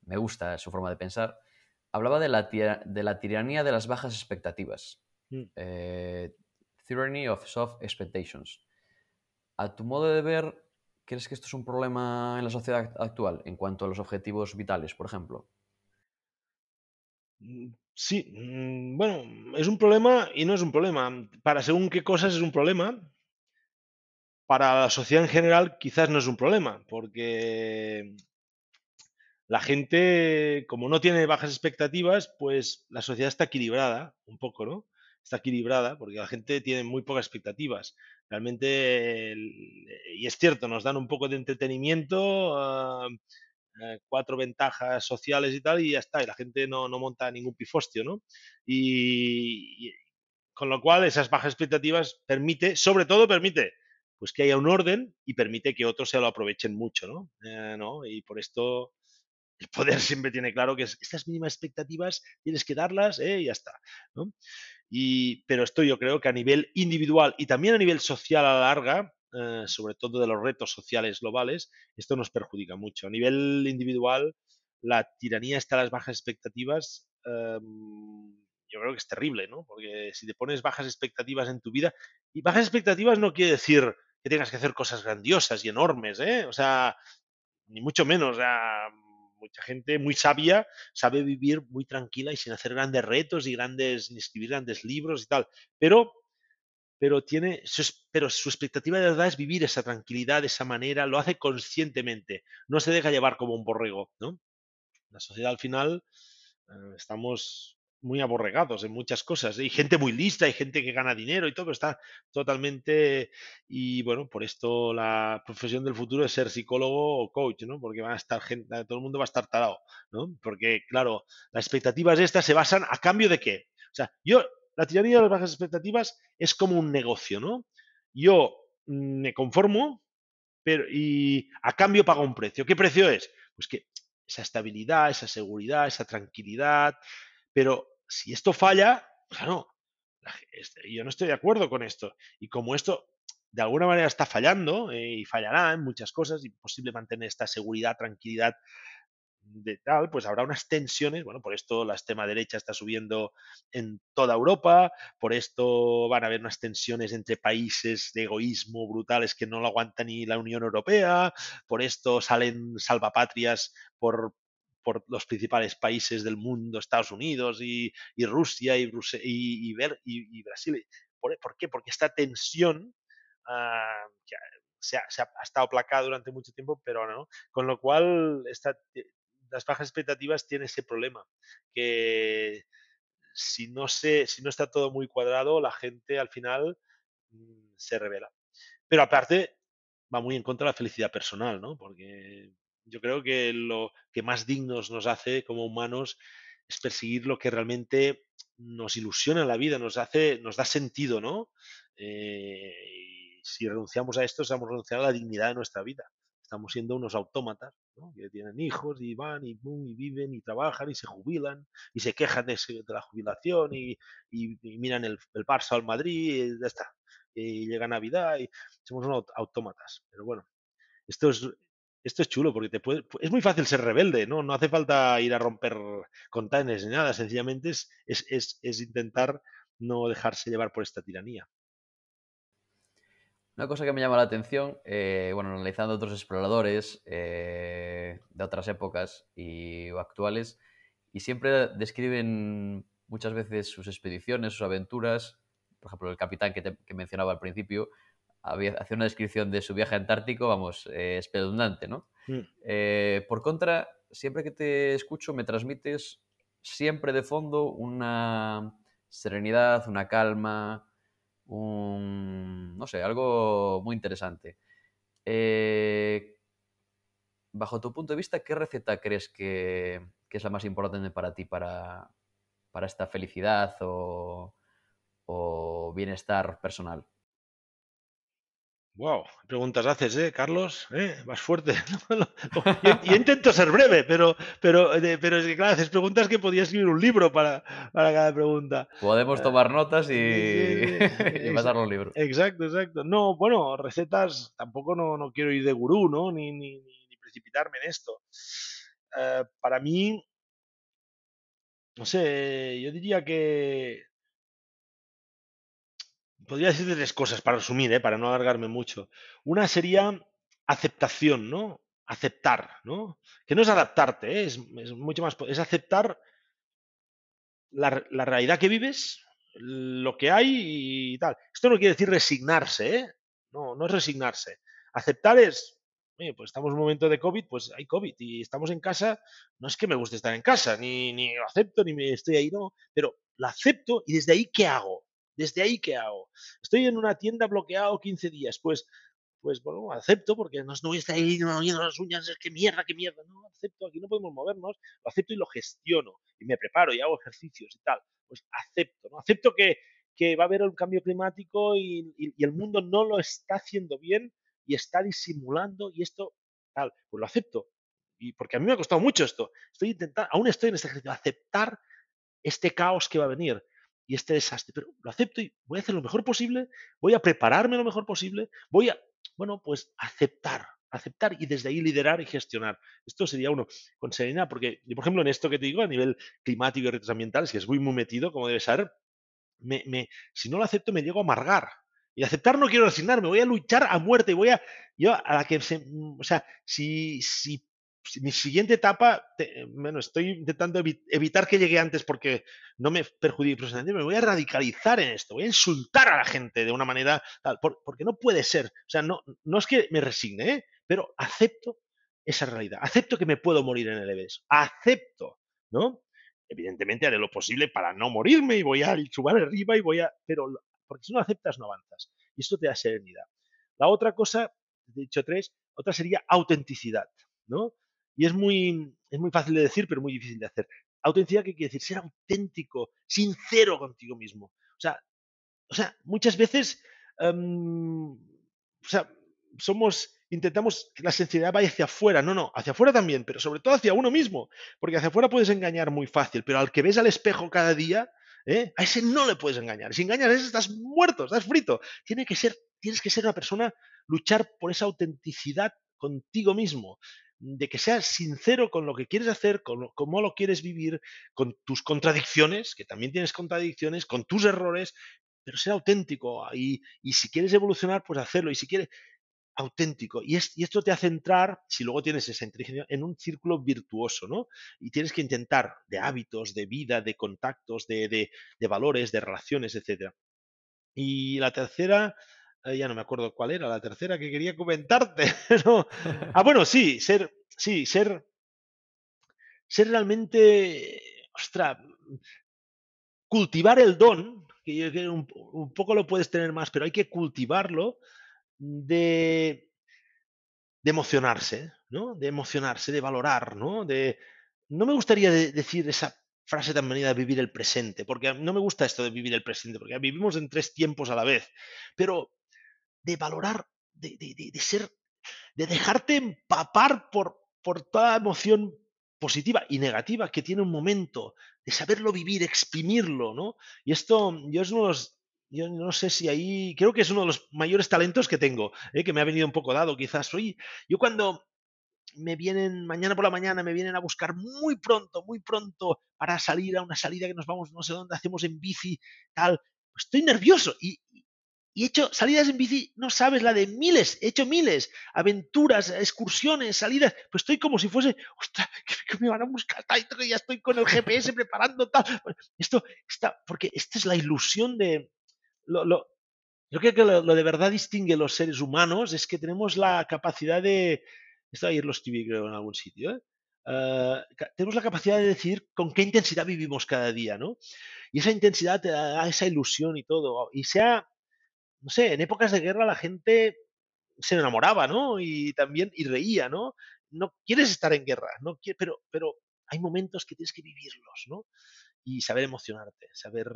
Me gusta su forma de pensar. Hablaba de la, tira- de la tiranía de las bajas expectativas. Mm. Eh, tyranny of soft expectations. A tu modo de ver, ¿crees que esto es un problema en la sociedad actual en cuanto a los objetivos vitales, por ejemplo? Mm, Sí, mm, bueno, es un problema y no es un problema. Para según qué cosas es un problema. Para la sociedad en general quizás no es un problema, porque la gente, como no tiene bajas expectativas, pues la sociedad está equilibrada, un poco, ¿no? Está equilibrada porque la gente tiene muy pocas expectativas. Realmente, y es cierto, nos dan un poco de entretenimiento, ah, eh, cuatro ventajas sociales y tal, y ya está, y la gente no, no monta ningún pifostio, ¿no? Y, y con lo cual esas bajas expectativas permite, sobre todo permite, pues que haya un orden y permite que otros se lo aprovechen mucho, ¿no? Eh, ¿no? Y por esto el poder siempre tiene claro que es- estas mínimas expectativas tienes que darlas ¿eh? y ya está. ¿no? Y, pero esto yo creo que a nivel individual y también a nivel social a la larga, eh, sobre todo de los retos sociales globales, esto nos perjudica mucho. A nivel individual, la tiranía está a las bajas expectativas. eh, yo creo que es terrible, ¿no? Porque si te pones bajas expectativas en tu vida, y bajas expectativas no quiere decir que tengas que hacer cosas grandiosas y enormes, ¿eh? O sea, ni mucho menos. O sea, mucha gente muy sabia sabe vivir muy tranquila y sin hacer grandes retos y grandes, ni escribir grandes libros y tal. Pero, pero tiene, pero su expectativa de verdad es vivir esa tranquilidad de esa manera, lo hace conscientemente, no se deja llevar como un borrego, ¿no? La sociedad al final eh, estamos muy aborregados en muchas cosas. Hay gente muy lista, hay gente que gana dinero y todo, pero está totalmente... Y bueno, por esto la profesión del futuro es ser psicólogo o coach, ¿no? Porque van a estar gente, todo el mundo va a estar tarado, ¿no? Porque, claro, las expectativas estas se basan a cambio de qué. O sea, yo, la tiranía de las bajas expectativas es como un negocio, ¿no? Yo me conformo, pero y a cambio pago un precio. ¿Qué precio es? Pues que esa estabilidad, esa seguridad, esa tranquilidad, pero si esto falla, claro, este, yo no estoy de acuerdo con esto. Y como esto de alguna manera está fallando eh, y fallará en muchas cosas, imposible mantener esta seguridad, tranquilidad de tal, pues habrá unas tensiones, bueno, por esto la extrema derecha está subiendo en toda Europa, por esto van a haber unas tensiones entre países de egoísmo brutales que no lo aguanta ni la Unión Europea, por esto salen salvapatrias por, por los principales países del mundo, Estados Unidos y, y Rusia y, y, y, Brasil. ¿Por, ¿Por, qué? Porque esta tensión uh, se, ha, se, ha, estado aplacada durante mucho tiempo, pero no. Con lo cual, esta, las bajas expectativas tienen ese problema, que si no, se, si no está todo muy cuadrado, la gente al final mmm, se revela. Pero aparte, va muy en contra de la felicidad personal, ¿no? Porque yo creo que lo que más dignos nos hace como humanos es perseguir lo que realmente nos ilusiona la vida, nos hace, nos da sentido, ¿no? Eh, si renunciamos a esto, estamos renunciando a la dignidad de nuestra vida. Estamos siendo unos autómatas, ¿no? Que tienen hijos y van y, boom, y viven y trabajan y se jubilan y se quejan de, de la jubilación y miran el, el, Barça al Madrid y ya está. Y llega Navidad y somos unos autómatas. Pero bueno, esto es, esto es chulo porque te puede, es muy fácil ser rebelde, ¿no? No hace falta ir a romper containers ni nada, sencillamente es, es, es, es intentar no dejarse llevar por esta tiranía. Una cosa que me llama la atención, eh, bueno, analizando otros exploradores eh, de otras épocas y actuales, y siempre describen muchas veces sus expediciones, sus aventuras. Por ejemplo, el capitán que, te, que mencionaba al principio, había, hacía una descripción de su viaje antártico, vamos, eh, espeluznante, ¿no? Mm. Eh, por contra, siempre que te escucho me transmites siempre de fondo una serenidad, una calma, un, no sé, algo muy interesante. Eh, bajo tu punto de vista, ¿qué receta crees que, que es la más importante para ti, para, para esta felicidad o, o bienestar personal? Wow, preguntas haces, ¿eh, Carlos? ¿Eh? Más fuerte. y, intento ser breve, pero, pero, pero es que, claro, haces preguntas que podía escribir un libro para, para cada pregunta. Podemos tomar notas y, y pasar un libro. Exacto, exacto. No, bueno, recetas, tampoco no, no quiero ir de gurú, ¿no? Ni, ni, ni precipitarme en esto. Uh, para mí, no sé, yo diría que podría decir tres cosas para resumir, ¿eh? para no alargarme mucho. Una sería aceptación, ¿no? Aceptar, ¿no? Que no es adaptarte, ¿eh? es, mucho más. Es aceptar la, la, realidad que vives, lo que hay y tal. Esto no quiere decir resignarse, ¿eh? No, no es resignarse. Aceptar es, oye, pues estamos en un momento de COVID, pues hay COVID y estamos en casa. No es que me guste estar en casa, ni, ni lo acepto, ni me estoy ahí, no. Pero la acepto y desde ahí, ¿qué hago? Desde ahí, ¿qué hago? Estoy en una tienda bloqueado 15 días, pues, pues bueno, acepto porque no, no voy a estar ahí moviendo las uñas, es que mierda, qué mierda, no, acepto, aquí no podemos movernos, lo acepto y lo gestiono, y me preparo y hago ejercicios y tal, pues acepto, ¿no? Acepto que, que va a haber un cambio climático y, y, y el mundo no lo está haciendo bien y está disimulando y esto, tal, pues lo acepto. Y porque a mí me ha costado mucho esto. Estoy intentando, aún estoy en este ejercicio, aceptar este caos que va a venir y este desastre, pero lo acepto y voy a hacer lo mejor posible, voy a prepararme lo mejor posible, voy a, bueno, pues aceptar, aceptar y desde ahí liderar y gestionar. Esto sería uno con serenidad, porque yo, por ejemplo, en esto que te digo, a nivel climático y retos ambientales, que es muy, muy metido, como debe ser, me, me, si no lo acepto me llego a amargar. Y aceptar no quiero resignarme, voy a luchar a muerte, voy a, yo a la que se, mm, o sea, si, si, si mi siguiente etapa, te- bueno, estoy intentando evi- evitar que llegue antes porque no me perjudique me voy a radicalizar en esto, voy a insultar a la gente de una manera tal, por- porque no puede ser, o sea, no, no es que me resigne, ¿eh? pero acepto esa realidad, acepto que me puedo morir en el EBS, acepto, ¿no? Evidentemente haré lo posible para no morirme y voy a subir arriba y voy a, pero porque si no aceptas no avanzas y esto te da serenidad. La otra cosa, he dicho tres, otra sería autenticidad, ¿no? Y es muy, es muy fácil de decir, pero muy difícil de hacer. Autenticidad, ¿qué quiere decir? Ser auténtico, sincero contigo mismo. O sea, o sea muchas veces, em, o sea, somos, intentamos que la sinceridad vaya hacia afuera. No, no, hacia afuera también, pero sobre todo hacia uno mismo. Porque hacia afuera puedes engañar muy fácil, pero al que ves al espejo cada día, ¿eh? a ese no le puedes engañar. Si engañas a ese, estás muerto, estás frito. Tiene que ser, tienes que ser una persona, luchar por esa autenticidad contigo mismo de que seas sincero con lo que quieres hacer, con lo- cómo lo quieres vivir, con tus contradicciones, que también tienes contradicciones, con tus errores, pero ser auténtico. Y, y si quieres evolucionar, pues hacerlo. Y si quieres, auténtico. Y, es- y esto te hace entrar, si luego tienes esa inteligencia, en un círculo virtuoso, ¿no? Y tienes que intentar de hábitos, de vida, de contactos, de, de- de valores, de relaciones, etcétera. Y la tercera, eh, ya no me acuerdo cuál era, la tercera que quería comentarte. Ah, bueno, sí, ser, sí, ser, ser realmente, ostras, cultivar el don, que yo creo un, un poco lo puedes tener más, pero hay que cultivarlo de, de emocionarse, ¿no? De emocionarse, de valorar, ¿no? De, no me gustaría de- decir esa frase tan venida de vivir el presente, porque no me gusta esto de vivir el presente, porque vivimos en tres tiempos a la vez, pero de valorar, de, de- de- ser, de dejarte empapar por, por toda emoción positiva y negativa que tiene un momento, de saberlo vivir, exprimirlo, ¿no? Y esto, yo es uno los, yo no sé si ahí, creo que es uno de los mayores talentos que tengo, ¿eh? que me ha venido un poco dado quizás. Oye, yo cuando me vienen, mañana por la mañana me vienen a buscar muy pronto, muy pronto para salir a una salida que nos vamos no sé dónde, hacemos en bici, tal, pues estoy nervioso y, y he hecho salidas en bici, no sabes, la de miles, he hecho miles, aventuras, excursiones, salidas, pues estoy como si fuese, ostras, que, me van a buscar, que ya estoy con el GPS preparando tal. Esto está, porque esta es la ilusión de, lo, lo- yo creo que lo, lo de verdad distingue los seres humanos es que tenemos la capacidad de, esto ayer lo escribí creo en algún sitio, ¿eh? Ca- tenemos la capacidad de decir con qué intensidad vivimos cada día, ¿no? Y esa intensidad te da esa ilusión y todo. Y sea, no sé, en épocas de guerra la gente se enamoraba, ¿no? Y también, y reía, ¿no? No quieres estar en guerra, no pero, pero hay momentos que tienes que vivirlos, ¿no? Y saber emocionarte, saber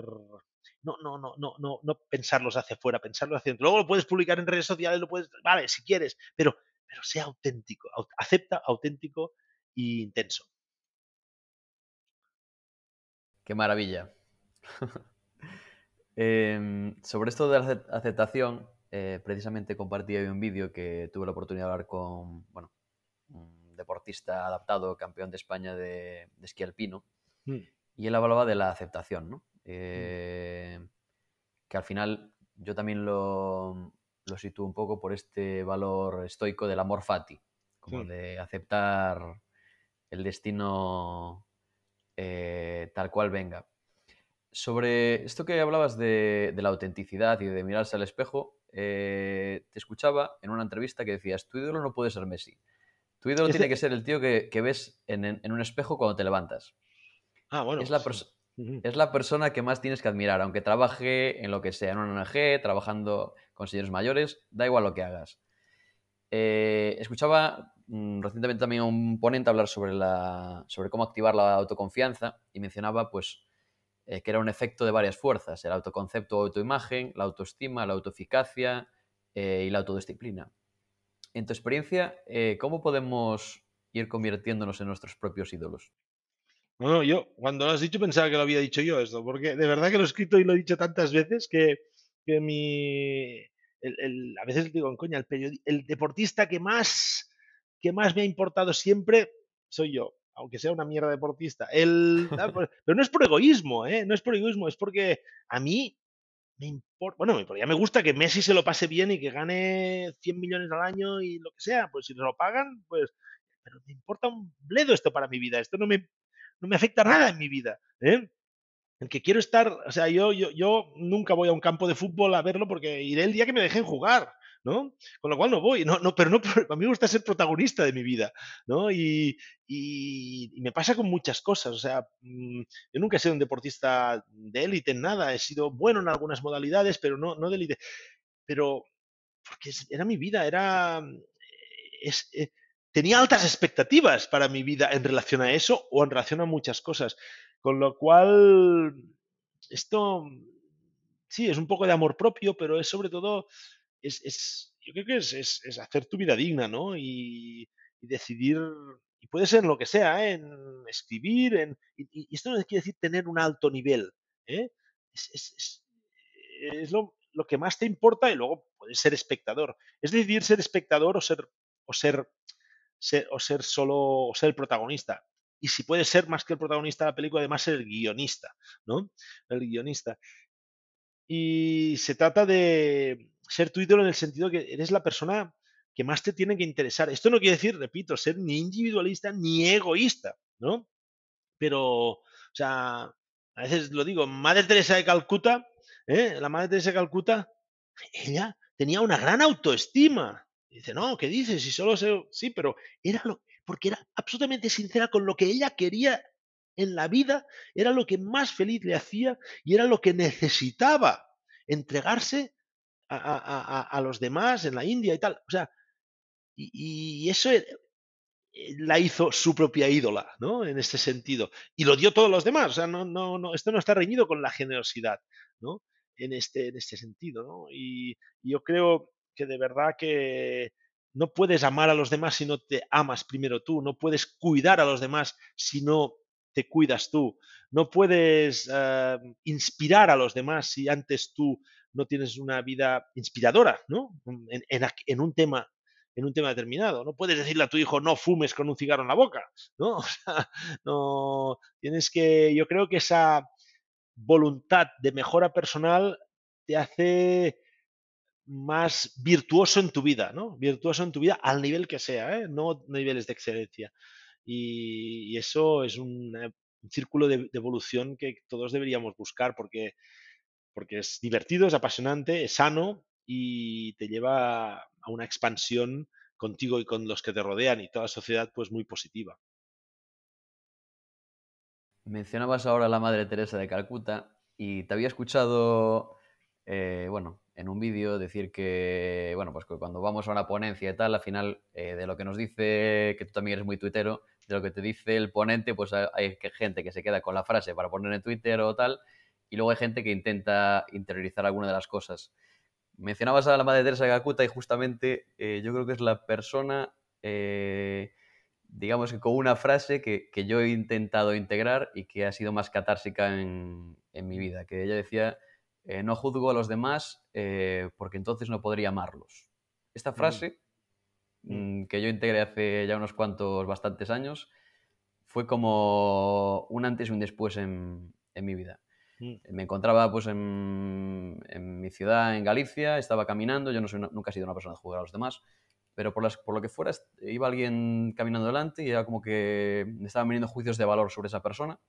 no, no, no, no, no, no pensarlos hacia afuera, pensarlos hacia adentro. Luego lo puedes publicar en redes sociales, lo puedes, vale, si quieres, pero, pero sea auténtico, au- acepta auténtico e intenso. Qué maravilla. Em, sobre esto de la acep- aceptación, eh, precisamente compartí hoy un vídeo que tuve la oportunidad de hablar con bueno, un deportista adaptado, campeón de España de, de esquí alpino, Mm, y él hablaba de la aceptación, ¿no? Eh, que al final yo también lo, lo sitúo un poco por este valor estoico del amor fati, como Sí. de aceptar el destino eh, tal cual venga. Sobre esto que hablabas de, de la autenticidad y de mirarse al espejo, eh, te escuchaba en una entrevista que decías, tu ídolo no puede ser Messi. Tu ídolo tiene que ser el tío que, que ves en, en- un espejo cuando te levantas. Ah, bueno. es, la sí. Ujú. es la persona que más tienes que admirar, aunque trabaje en lo que sea, en una ONG, trabajando con señores mayores, da igual lo que hagas. Eh, escuchaba mm, recientemente también a un ponente hablar sobre, la, sobre cómo activar la autoconfianza y mencionaba pues eh, que era un efecto de varias fuerzas, el autoconcepto autoimagen, la autoestima, la autoeficacia eh, y la autodisciplina. En tu experiencia, eh, ¿cómo podemos ir convirtiéndonos en nuestros propios ídolos? No, no, yo cuando lo has dicho pensaba que lo había dicho yo esto, porque de verdad que lo he escrito y lo he dicho tantas veces que, que mi... a veces digo, coña, el, el deportista que más, que más me ha importado siempre soy yo, aunque sea una mierda deportista. El, ah, pero no es por egoísmo, ¿eh? No es por egoísmo, es porque a mí me importa, bueno, ya me gusta que Messi se lo pase bien y que gane 100 millones al año y lo que sea, pues si se lo pagan, pues, pero me importa un bledo esto para mi vida, esto no me, no me afecta nada en mi vida, ¿eh? El que quiero estar, o sea, yo, yo, yo nunca voy a un campo de fútbol a verlo porque iré el día que me dejen jugar, ¿no? Con lo cual no voy, no, no, pero no, a mí me gusta ser protagonista de mi vida, ¿no? Y, me pasa con muchas cosas, o sea, mm, yo nunca he sido un deportista de élite en nada, he sido bueno en algunas modalidades, pero no, no de élite, pero porque era mi vida, era... Es, eh, tenía altas expectativas para mi vida en relación a eso o en relación a muchas cosas. Con lo cual, esto sí, es un poco de amor propio, pero es sobre todo, es, yo creo que es, hacer tu vida digna, ¿no? Y, decidir, y puede ser lo que sea, ¿eh? en escribir, en, y, esto no quiere decir tener un alto nivel, ¿eh? es, lo, lo, que más te importa y luego puedes ser espectador. Es decidir ser espectador o ser, o ser o ser solo o ser el protagonista. Y si puede ser más que el protagonista de la película, además el guionista, ¿no? El guionista. Y se trata de ser tu ídolo en el sentido que eres la persona que más te tiene que interesar. Esto no quiere decir, repito, ser ni individualista ni egoísta, ¿no? Pero, o sea, a veces lo digo, Madre Teresa de Calcuta, ¿eh? la Madre Teresa de Calcuta, ella tenía una gran autoestima, dice, no, ¿qué dices? Si solo se... Sí, pero era lo... porque era absolutamente sincera con lo que ella quería en la vida, era lo que más feliz le hacía y era lo que necesitaba entregarse a, los demás en la India y tal. O sea, y, eso eh, la hizo su propia ídola, ¿no? En este sentido. Y lo dio todos los demás. O sea, no, no, esto no está reñido con la generosidad, ¿no? En este, en este sentido, ¿no? y yo creo que de verdad que no puedes amar a los demás si no te amas primero tú, no puedes cuidar a los demás si no te cuidas tú, no puedes eh, inspirar a los demás si antes tú no tienes una vida inspiradora, ¿no? En, un tema en un tema determinado. No puedes decirle a tu hijo no fumes con un cigarro en la boca, ¿no? No tienes que yo creo que esa voluntad de mejora personal te hace más virtuoso en tu vida, ¿no? Virtuoso en tu vida al nivel que sea, ¿eh? No niveles de excelencia. Y, eso es un, círculo de, evolución que todos deberíamos buscar porque, porque es divertido, es apasionante, es sano y te lleva a una expansión contigo y con los que te rodean y toda la sociedad pues muy positiva. Mencionabas ahora a la Madre Teresa de Calcuta y te había escuchado, eh, bueno, en un vídeo decir que, bueno, pues cuando vamos a una ponencia y tal, al final eh, de lo que nos dice, que tú también eres muy tuitero, de lo que te dice el ponente, pues hay gente que se queda con la frase para poner en Twitter o tal, y luego hay gente que intenta interiorizar alguna de las cosas. Mencionabas a la Madre Teresa de y justamente eh, yo creo que es la persona, eh, digamos que con una frase que, que, yo he intentado integrar y que ha sido más catársica en, en mi vida, que ella decía eh, no juzgo a los demás porque entonces no podría amarlos. Esta mm. frase, mm, que yo integré hace ya unos cuantos, bastantes años, fue como un antes y un después en, mi vida. Mm. Me encontraba pues en, mi ciudad, en Galicia, estaba caminando, yo no soy, nunca he sido una persona de jugar a los demás, pero por, las, por lo que fuera iba alguien caminando delante y era como que me estaban viniendo juicios de valor sobre esa persona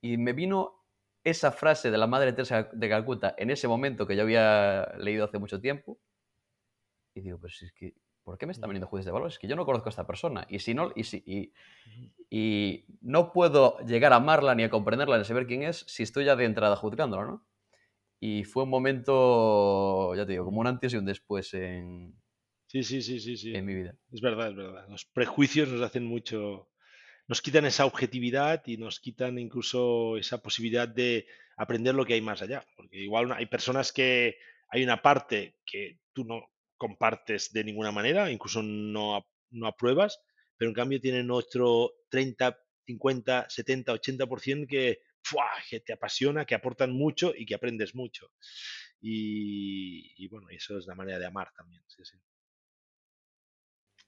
y me vino esa frase de la Madre Teresa de Calcuta en ese momento que yo había leído hace mucho tiempo. Y digo, si es que, ¿por qué me están viniendo juicios de valor? Es que yo no conozco a esta persona. Y si no, y, si, y, no puedo llegar a amarla ni a comprenderla ni a saber quién es si estoy ya de entrada juzgándola, ¿no? Y fue un momento, ya te digo, como un antes y un después en, sí, sí, sí, sí, sí. en mi vida. Es verdad, es verdad. Los prejuicios nos hacen mucho, nos quitan esa objetividad y nos quitan incluso esa posibilidad de aprender lo que hay más allá. Porque igual hay personas que hay una parte que tú no compartes de ninguna manera, incluso no, no apruebas, pero en cambio tienen otro 30, 50, 70, 80% que, que te apasiona, que aportan mucho y que aprendes mucho. Y, y, bueno, eso es la manera de amar también. Sí, sí.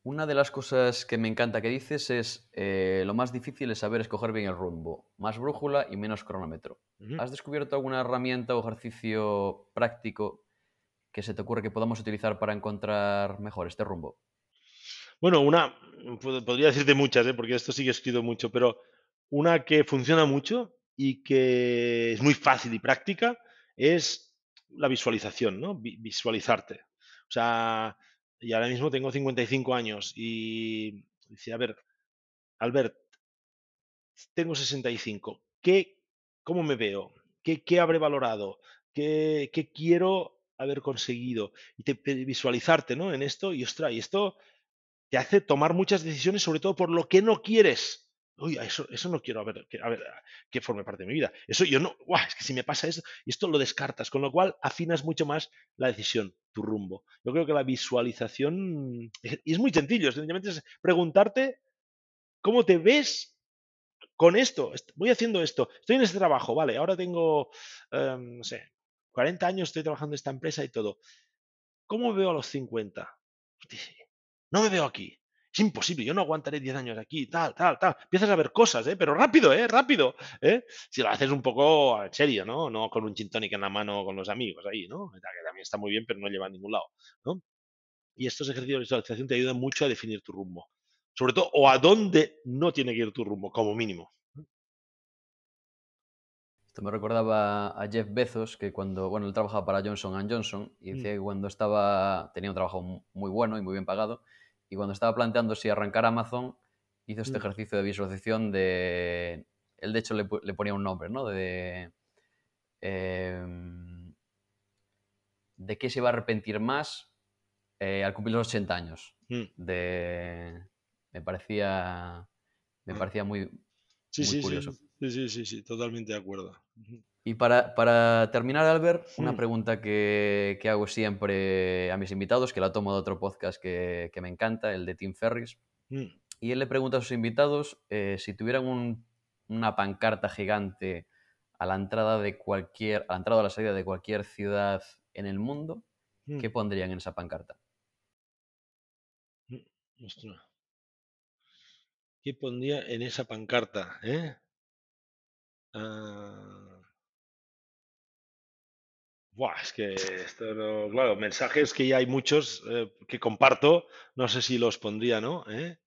Una de las cosas que me encanta que dices es eh, lo más difícil es saber escoger bien el rumbo, más brújula y menos cronómetro. ¿Has descubierto alguna herramienta o ejercicio práctico que se te ocurre que podamos utilizar para encontrar mejor este rumbo? Bueno, una, pod- podría decirte muchas, ¿eh? porque esto sí que he escrito mucho, pero una que funciona mucho y que es muy fácil y práctica es la visualización, ¿no? Vi- visualizarte. O sea, y ahora mismo tengo 55 años y dice, a ver, Albert, tengo 65. ¿Qué, ¿Cómo me veo? ¿Qué, qué habré valorado? ¿Qué, qué quiero haber conseguido? Y te, te- visualizarte, ¿no? En esto, y ostras, y esto te hace tomar muchas decisiones, sobre todo por lo que no quieres. Uy, eso, eso no quiero a ver, que, a ver, que forme parte de mi vida. Eso yo no, ¡guau! es que si me pasa eso, y esto lo descartas, con lo cual afinas mucho más la decisión, tu rumbo. Yo creo que la visualización, y es muy sencillo, sencillamente es preguntarte cómo te ves con esto, est- voy haciendo esto, estoy en este trabajo, vale, ahora tengo, em, no sé, 40 años, estoy trabajando en esta empresa y todo. ¿Cómo veo a los 50? Dice, no me veo aquí. Es imposible, yo no aguantaré 10 años aquí, tal, tal, tal. Empiezas a ver cosas, ¿eh? Pero rápido, ¿eh? Rápido, ¿eh? Si lo haces un poco en serio, ¿no? No con un gin en la mano con los amigos ahí, ¿no? Que también está muy bien, pero no lleva a ningún lado, ¿no? Y estos ejercicios de visualización te ayudan mucho a definir tu rumbo. Sobre todo, o a dónde no tiene que ir tu rumbo, como mínimo. Esto me recordaba a Jeff Bezos, que cuando, bueno, él trabajaba para Johnson Johnson y decía que cuando estaba, tenía un trabajo mu- muy bueno y muy bien pagado, y cuando estaba planteando si arrancar Amazon, hizo este Mm. ejercicio de visualización de, él de hecho le, le ponía un nombre, ¿no? De, em, de qué se va a arrepentir más eh, al cumplir los 80 años. Mm. De, me parecía, me parecía muy, Sí, muy sí, sí, curioso. sí, sí, sí, sí, totalmente de acuerdo. Y para, para terminar, Albert, una Hmm. pregunta que, que hago siempre a mis invitados, que la tomo de otro podcast que, que me encanta, el de Tim Ferris. Mm. Y él le pregunta a sus invitados eh, si tuvieran un- una pancarta gigante a la entrada de cualquier, a la entrada o a la salida de cualquier ciudad en el mundo, Mm. ¿qué pondrían en esa pancarta? ¿Qué pondría en esa pancarta? eh? Ah. Buah, es que esto no- claro, mensajes que ya hay muchos eh, que comparto, no sé si los pondría, ¿no? ¿Eh?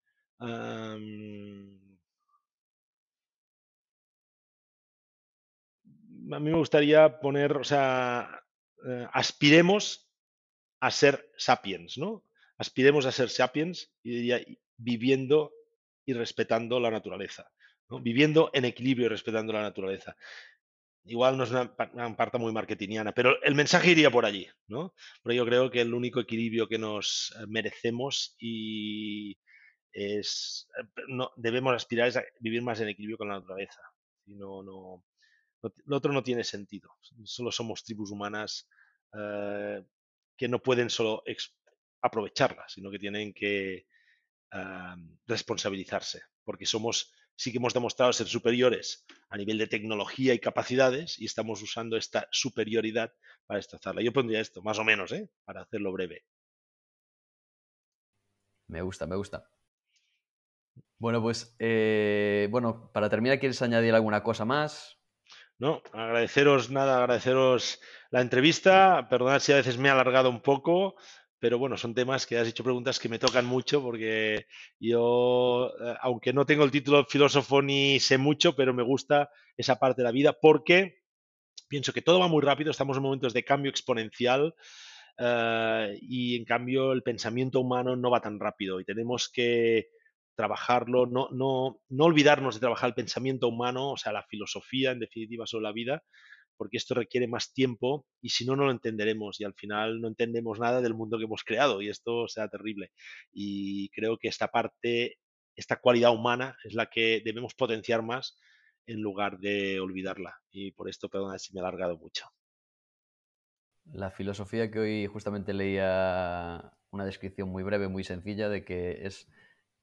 A mí me gustaría poner, o sea, eh, aspiremos a ser sapiens, ¿no? Aspiremos a ser sapiens y y viviendo y respetando la naturaleza, Viviendo en equilibrio y respetando la naturaleza. Igual no es una, pa- una parte muy marketingiana, pero el mensaje iría por allí, ¿no? Porque yo creo que el único equilibrio que nos eh, merecemos y es eh, no, debemos aspirar es a vivir más en equilibrio con la naturaleza. No, lo otro no tiene sentido. Solo somos tribus humanas eh, que no pueden solo aprovecharla, sino que tienen que responsabilizarse, porque somos, sí que hemos demostrado ser superiores a nivel de tecnología y capacidades y estamos usando esta superioridad para destrozarla. Yo pondría esto, más o menos, ¿eh? para hacerlo breve. Me gusta, me gusta. Bueno, pues, eh, bueno, para terminar, ¿quieres añadir alguna cosa más? No, agradeceros nada, agradeceros la entrevista. Perdonad si a veces me he alargado un poco, pero bueno, son temas que has hecho preguntas que me tocan mucho porque yo, eh, aunque no tengo el título de filósofo ni sé mucho, pero me gusta esa parte de la vida porque pienso que todo va muy rápido, estamos en momentos de cambio exponencial eh, y en cambio el pensamiento humano no va tan rápido y tenemos que trabajarlo, no, no, no olvidarnos de trabajar el pensamiento humano, o sea, la filosofía en definitiva sobre la vida, porque esto requiere más tiempo y si no, no lo entenderemos y al final no entendemos nada del mundo que hemos creado y esto será terrible. Y creo que esta parte, esta cualidad humana es la que debemos potenciar más en lugar de olvidarla. Y por esto, perdona si me he alargado mucho. La filosofía que hoy justamente leía una descripción muy breve, muy sencilla, de que es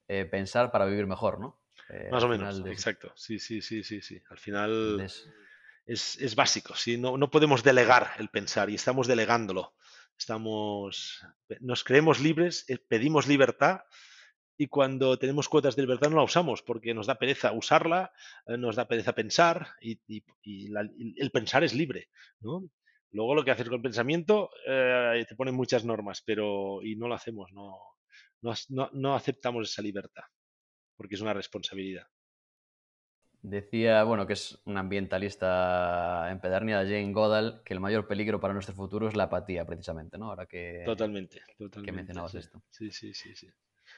eh, pensar para vivir mejor, ¿no? Eh, Más o menos, exacto. Sí, sí, sí, sí, sí. Al final des- es, es básico, ¿sí? No, no podemos delegar el pensar y estamos delegándolo. Estamos, nos creemos libres, eh, pedimos libertad y cuando tenemos cuotas de libertad no la usamos porque nos da pereza usarla, eh, nos da pereza pensar y, el pensar es libre. Luego lo que haces con el pensamiento eh, te ponen muchas normas, pero y no lo hacemos, no, no, no aceptamos esa libertad porque es una responsabilidad. Decía, bueno, que es un ambientalista empedernida, Jane Goodall, que el mayor peligro para nuestro futuro es la apatía, precisamente, ¿no? Ahora que, totalmente, totalmente, que mencionabas esto. Sí, sí, sí, sí.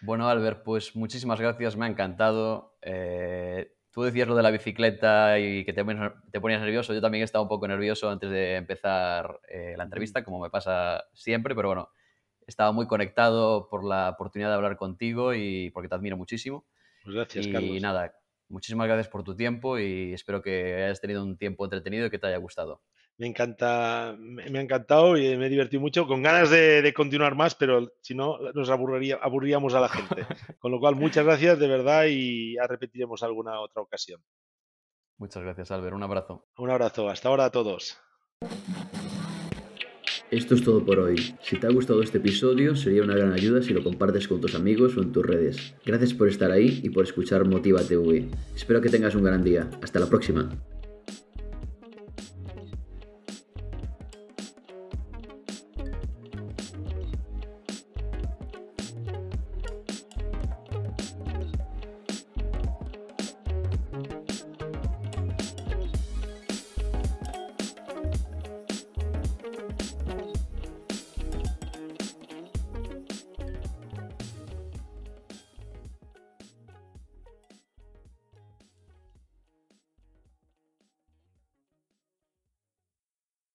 Bueno, Albert, pues muchísimas gracias, me ha encantado. Eh, tú decías lo de la bicicleta y que te, ponías nervioso. Yo también he estado un poco nervioso antes de empezar eh, la entrevista, como me pasa siempre, pero bueno, estaba muy conectado por la oportunidad de hablar contigo y porque te admiro muchísimo. Pues gracias, y Carlos. nada, muchísimas gracias por tu tiempo y espero que hayas tenido un tiempo entretenido y que te haya gustado me encanta, me, ha encantado y me he divertido mucho, con ganas de, continuar más, pero si no nos aburriría, aburríamos a la gente. Con lo cual, muchas gracias de verdad y ya repetiremos alguna otra ocasión. Muchas gracias, Albert. Un abrazo. Un abrazo. Hasta ahora a todos. Esto es todo por hoy. Si te ha gustado este episodio, sería una gran ayuda si lo compartes con tus amigos o en tus redes. Gracias por estar ahí y por escuchar Motiva TV. Espero que tengas un gran día. Hasta la próxima.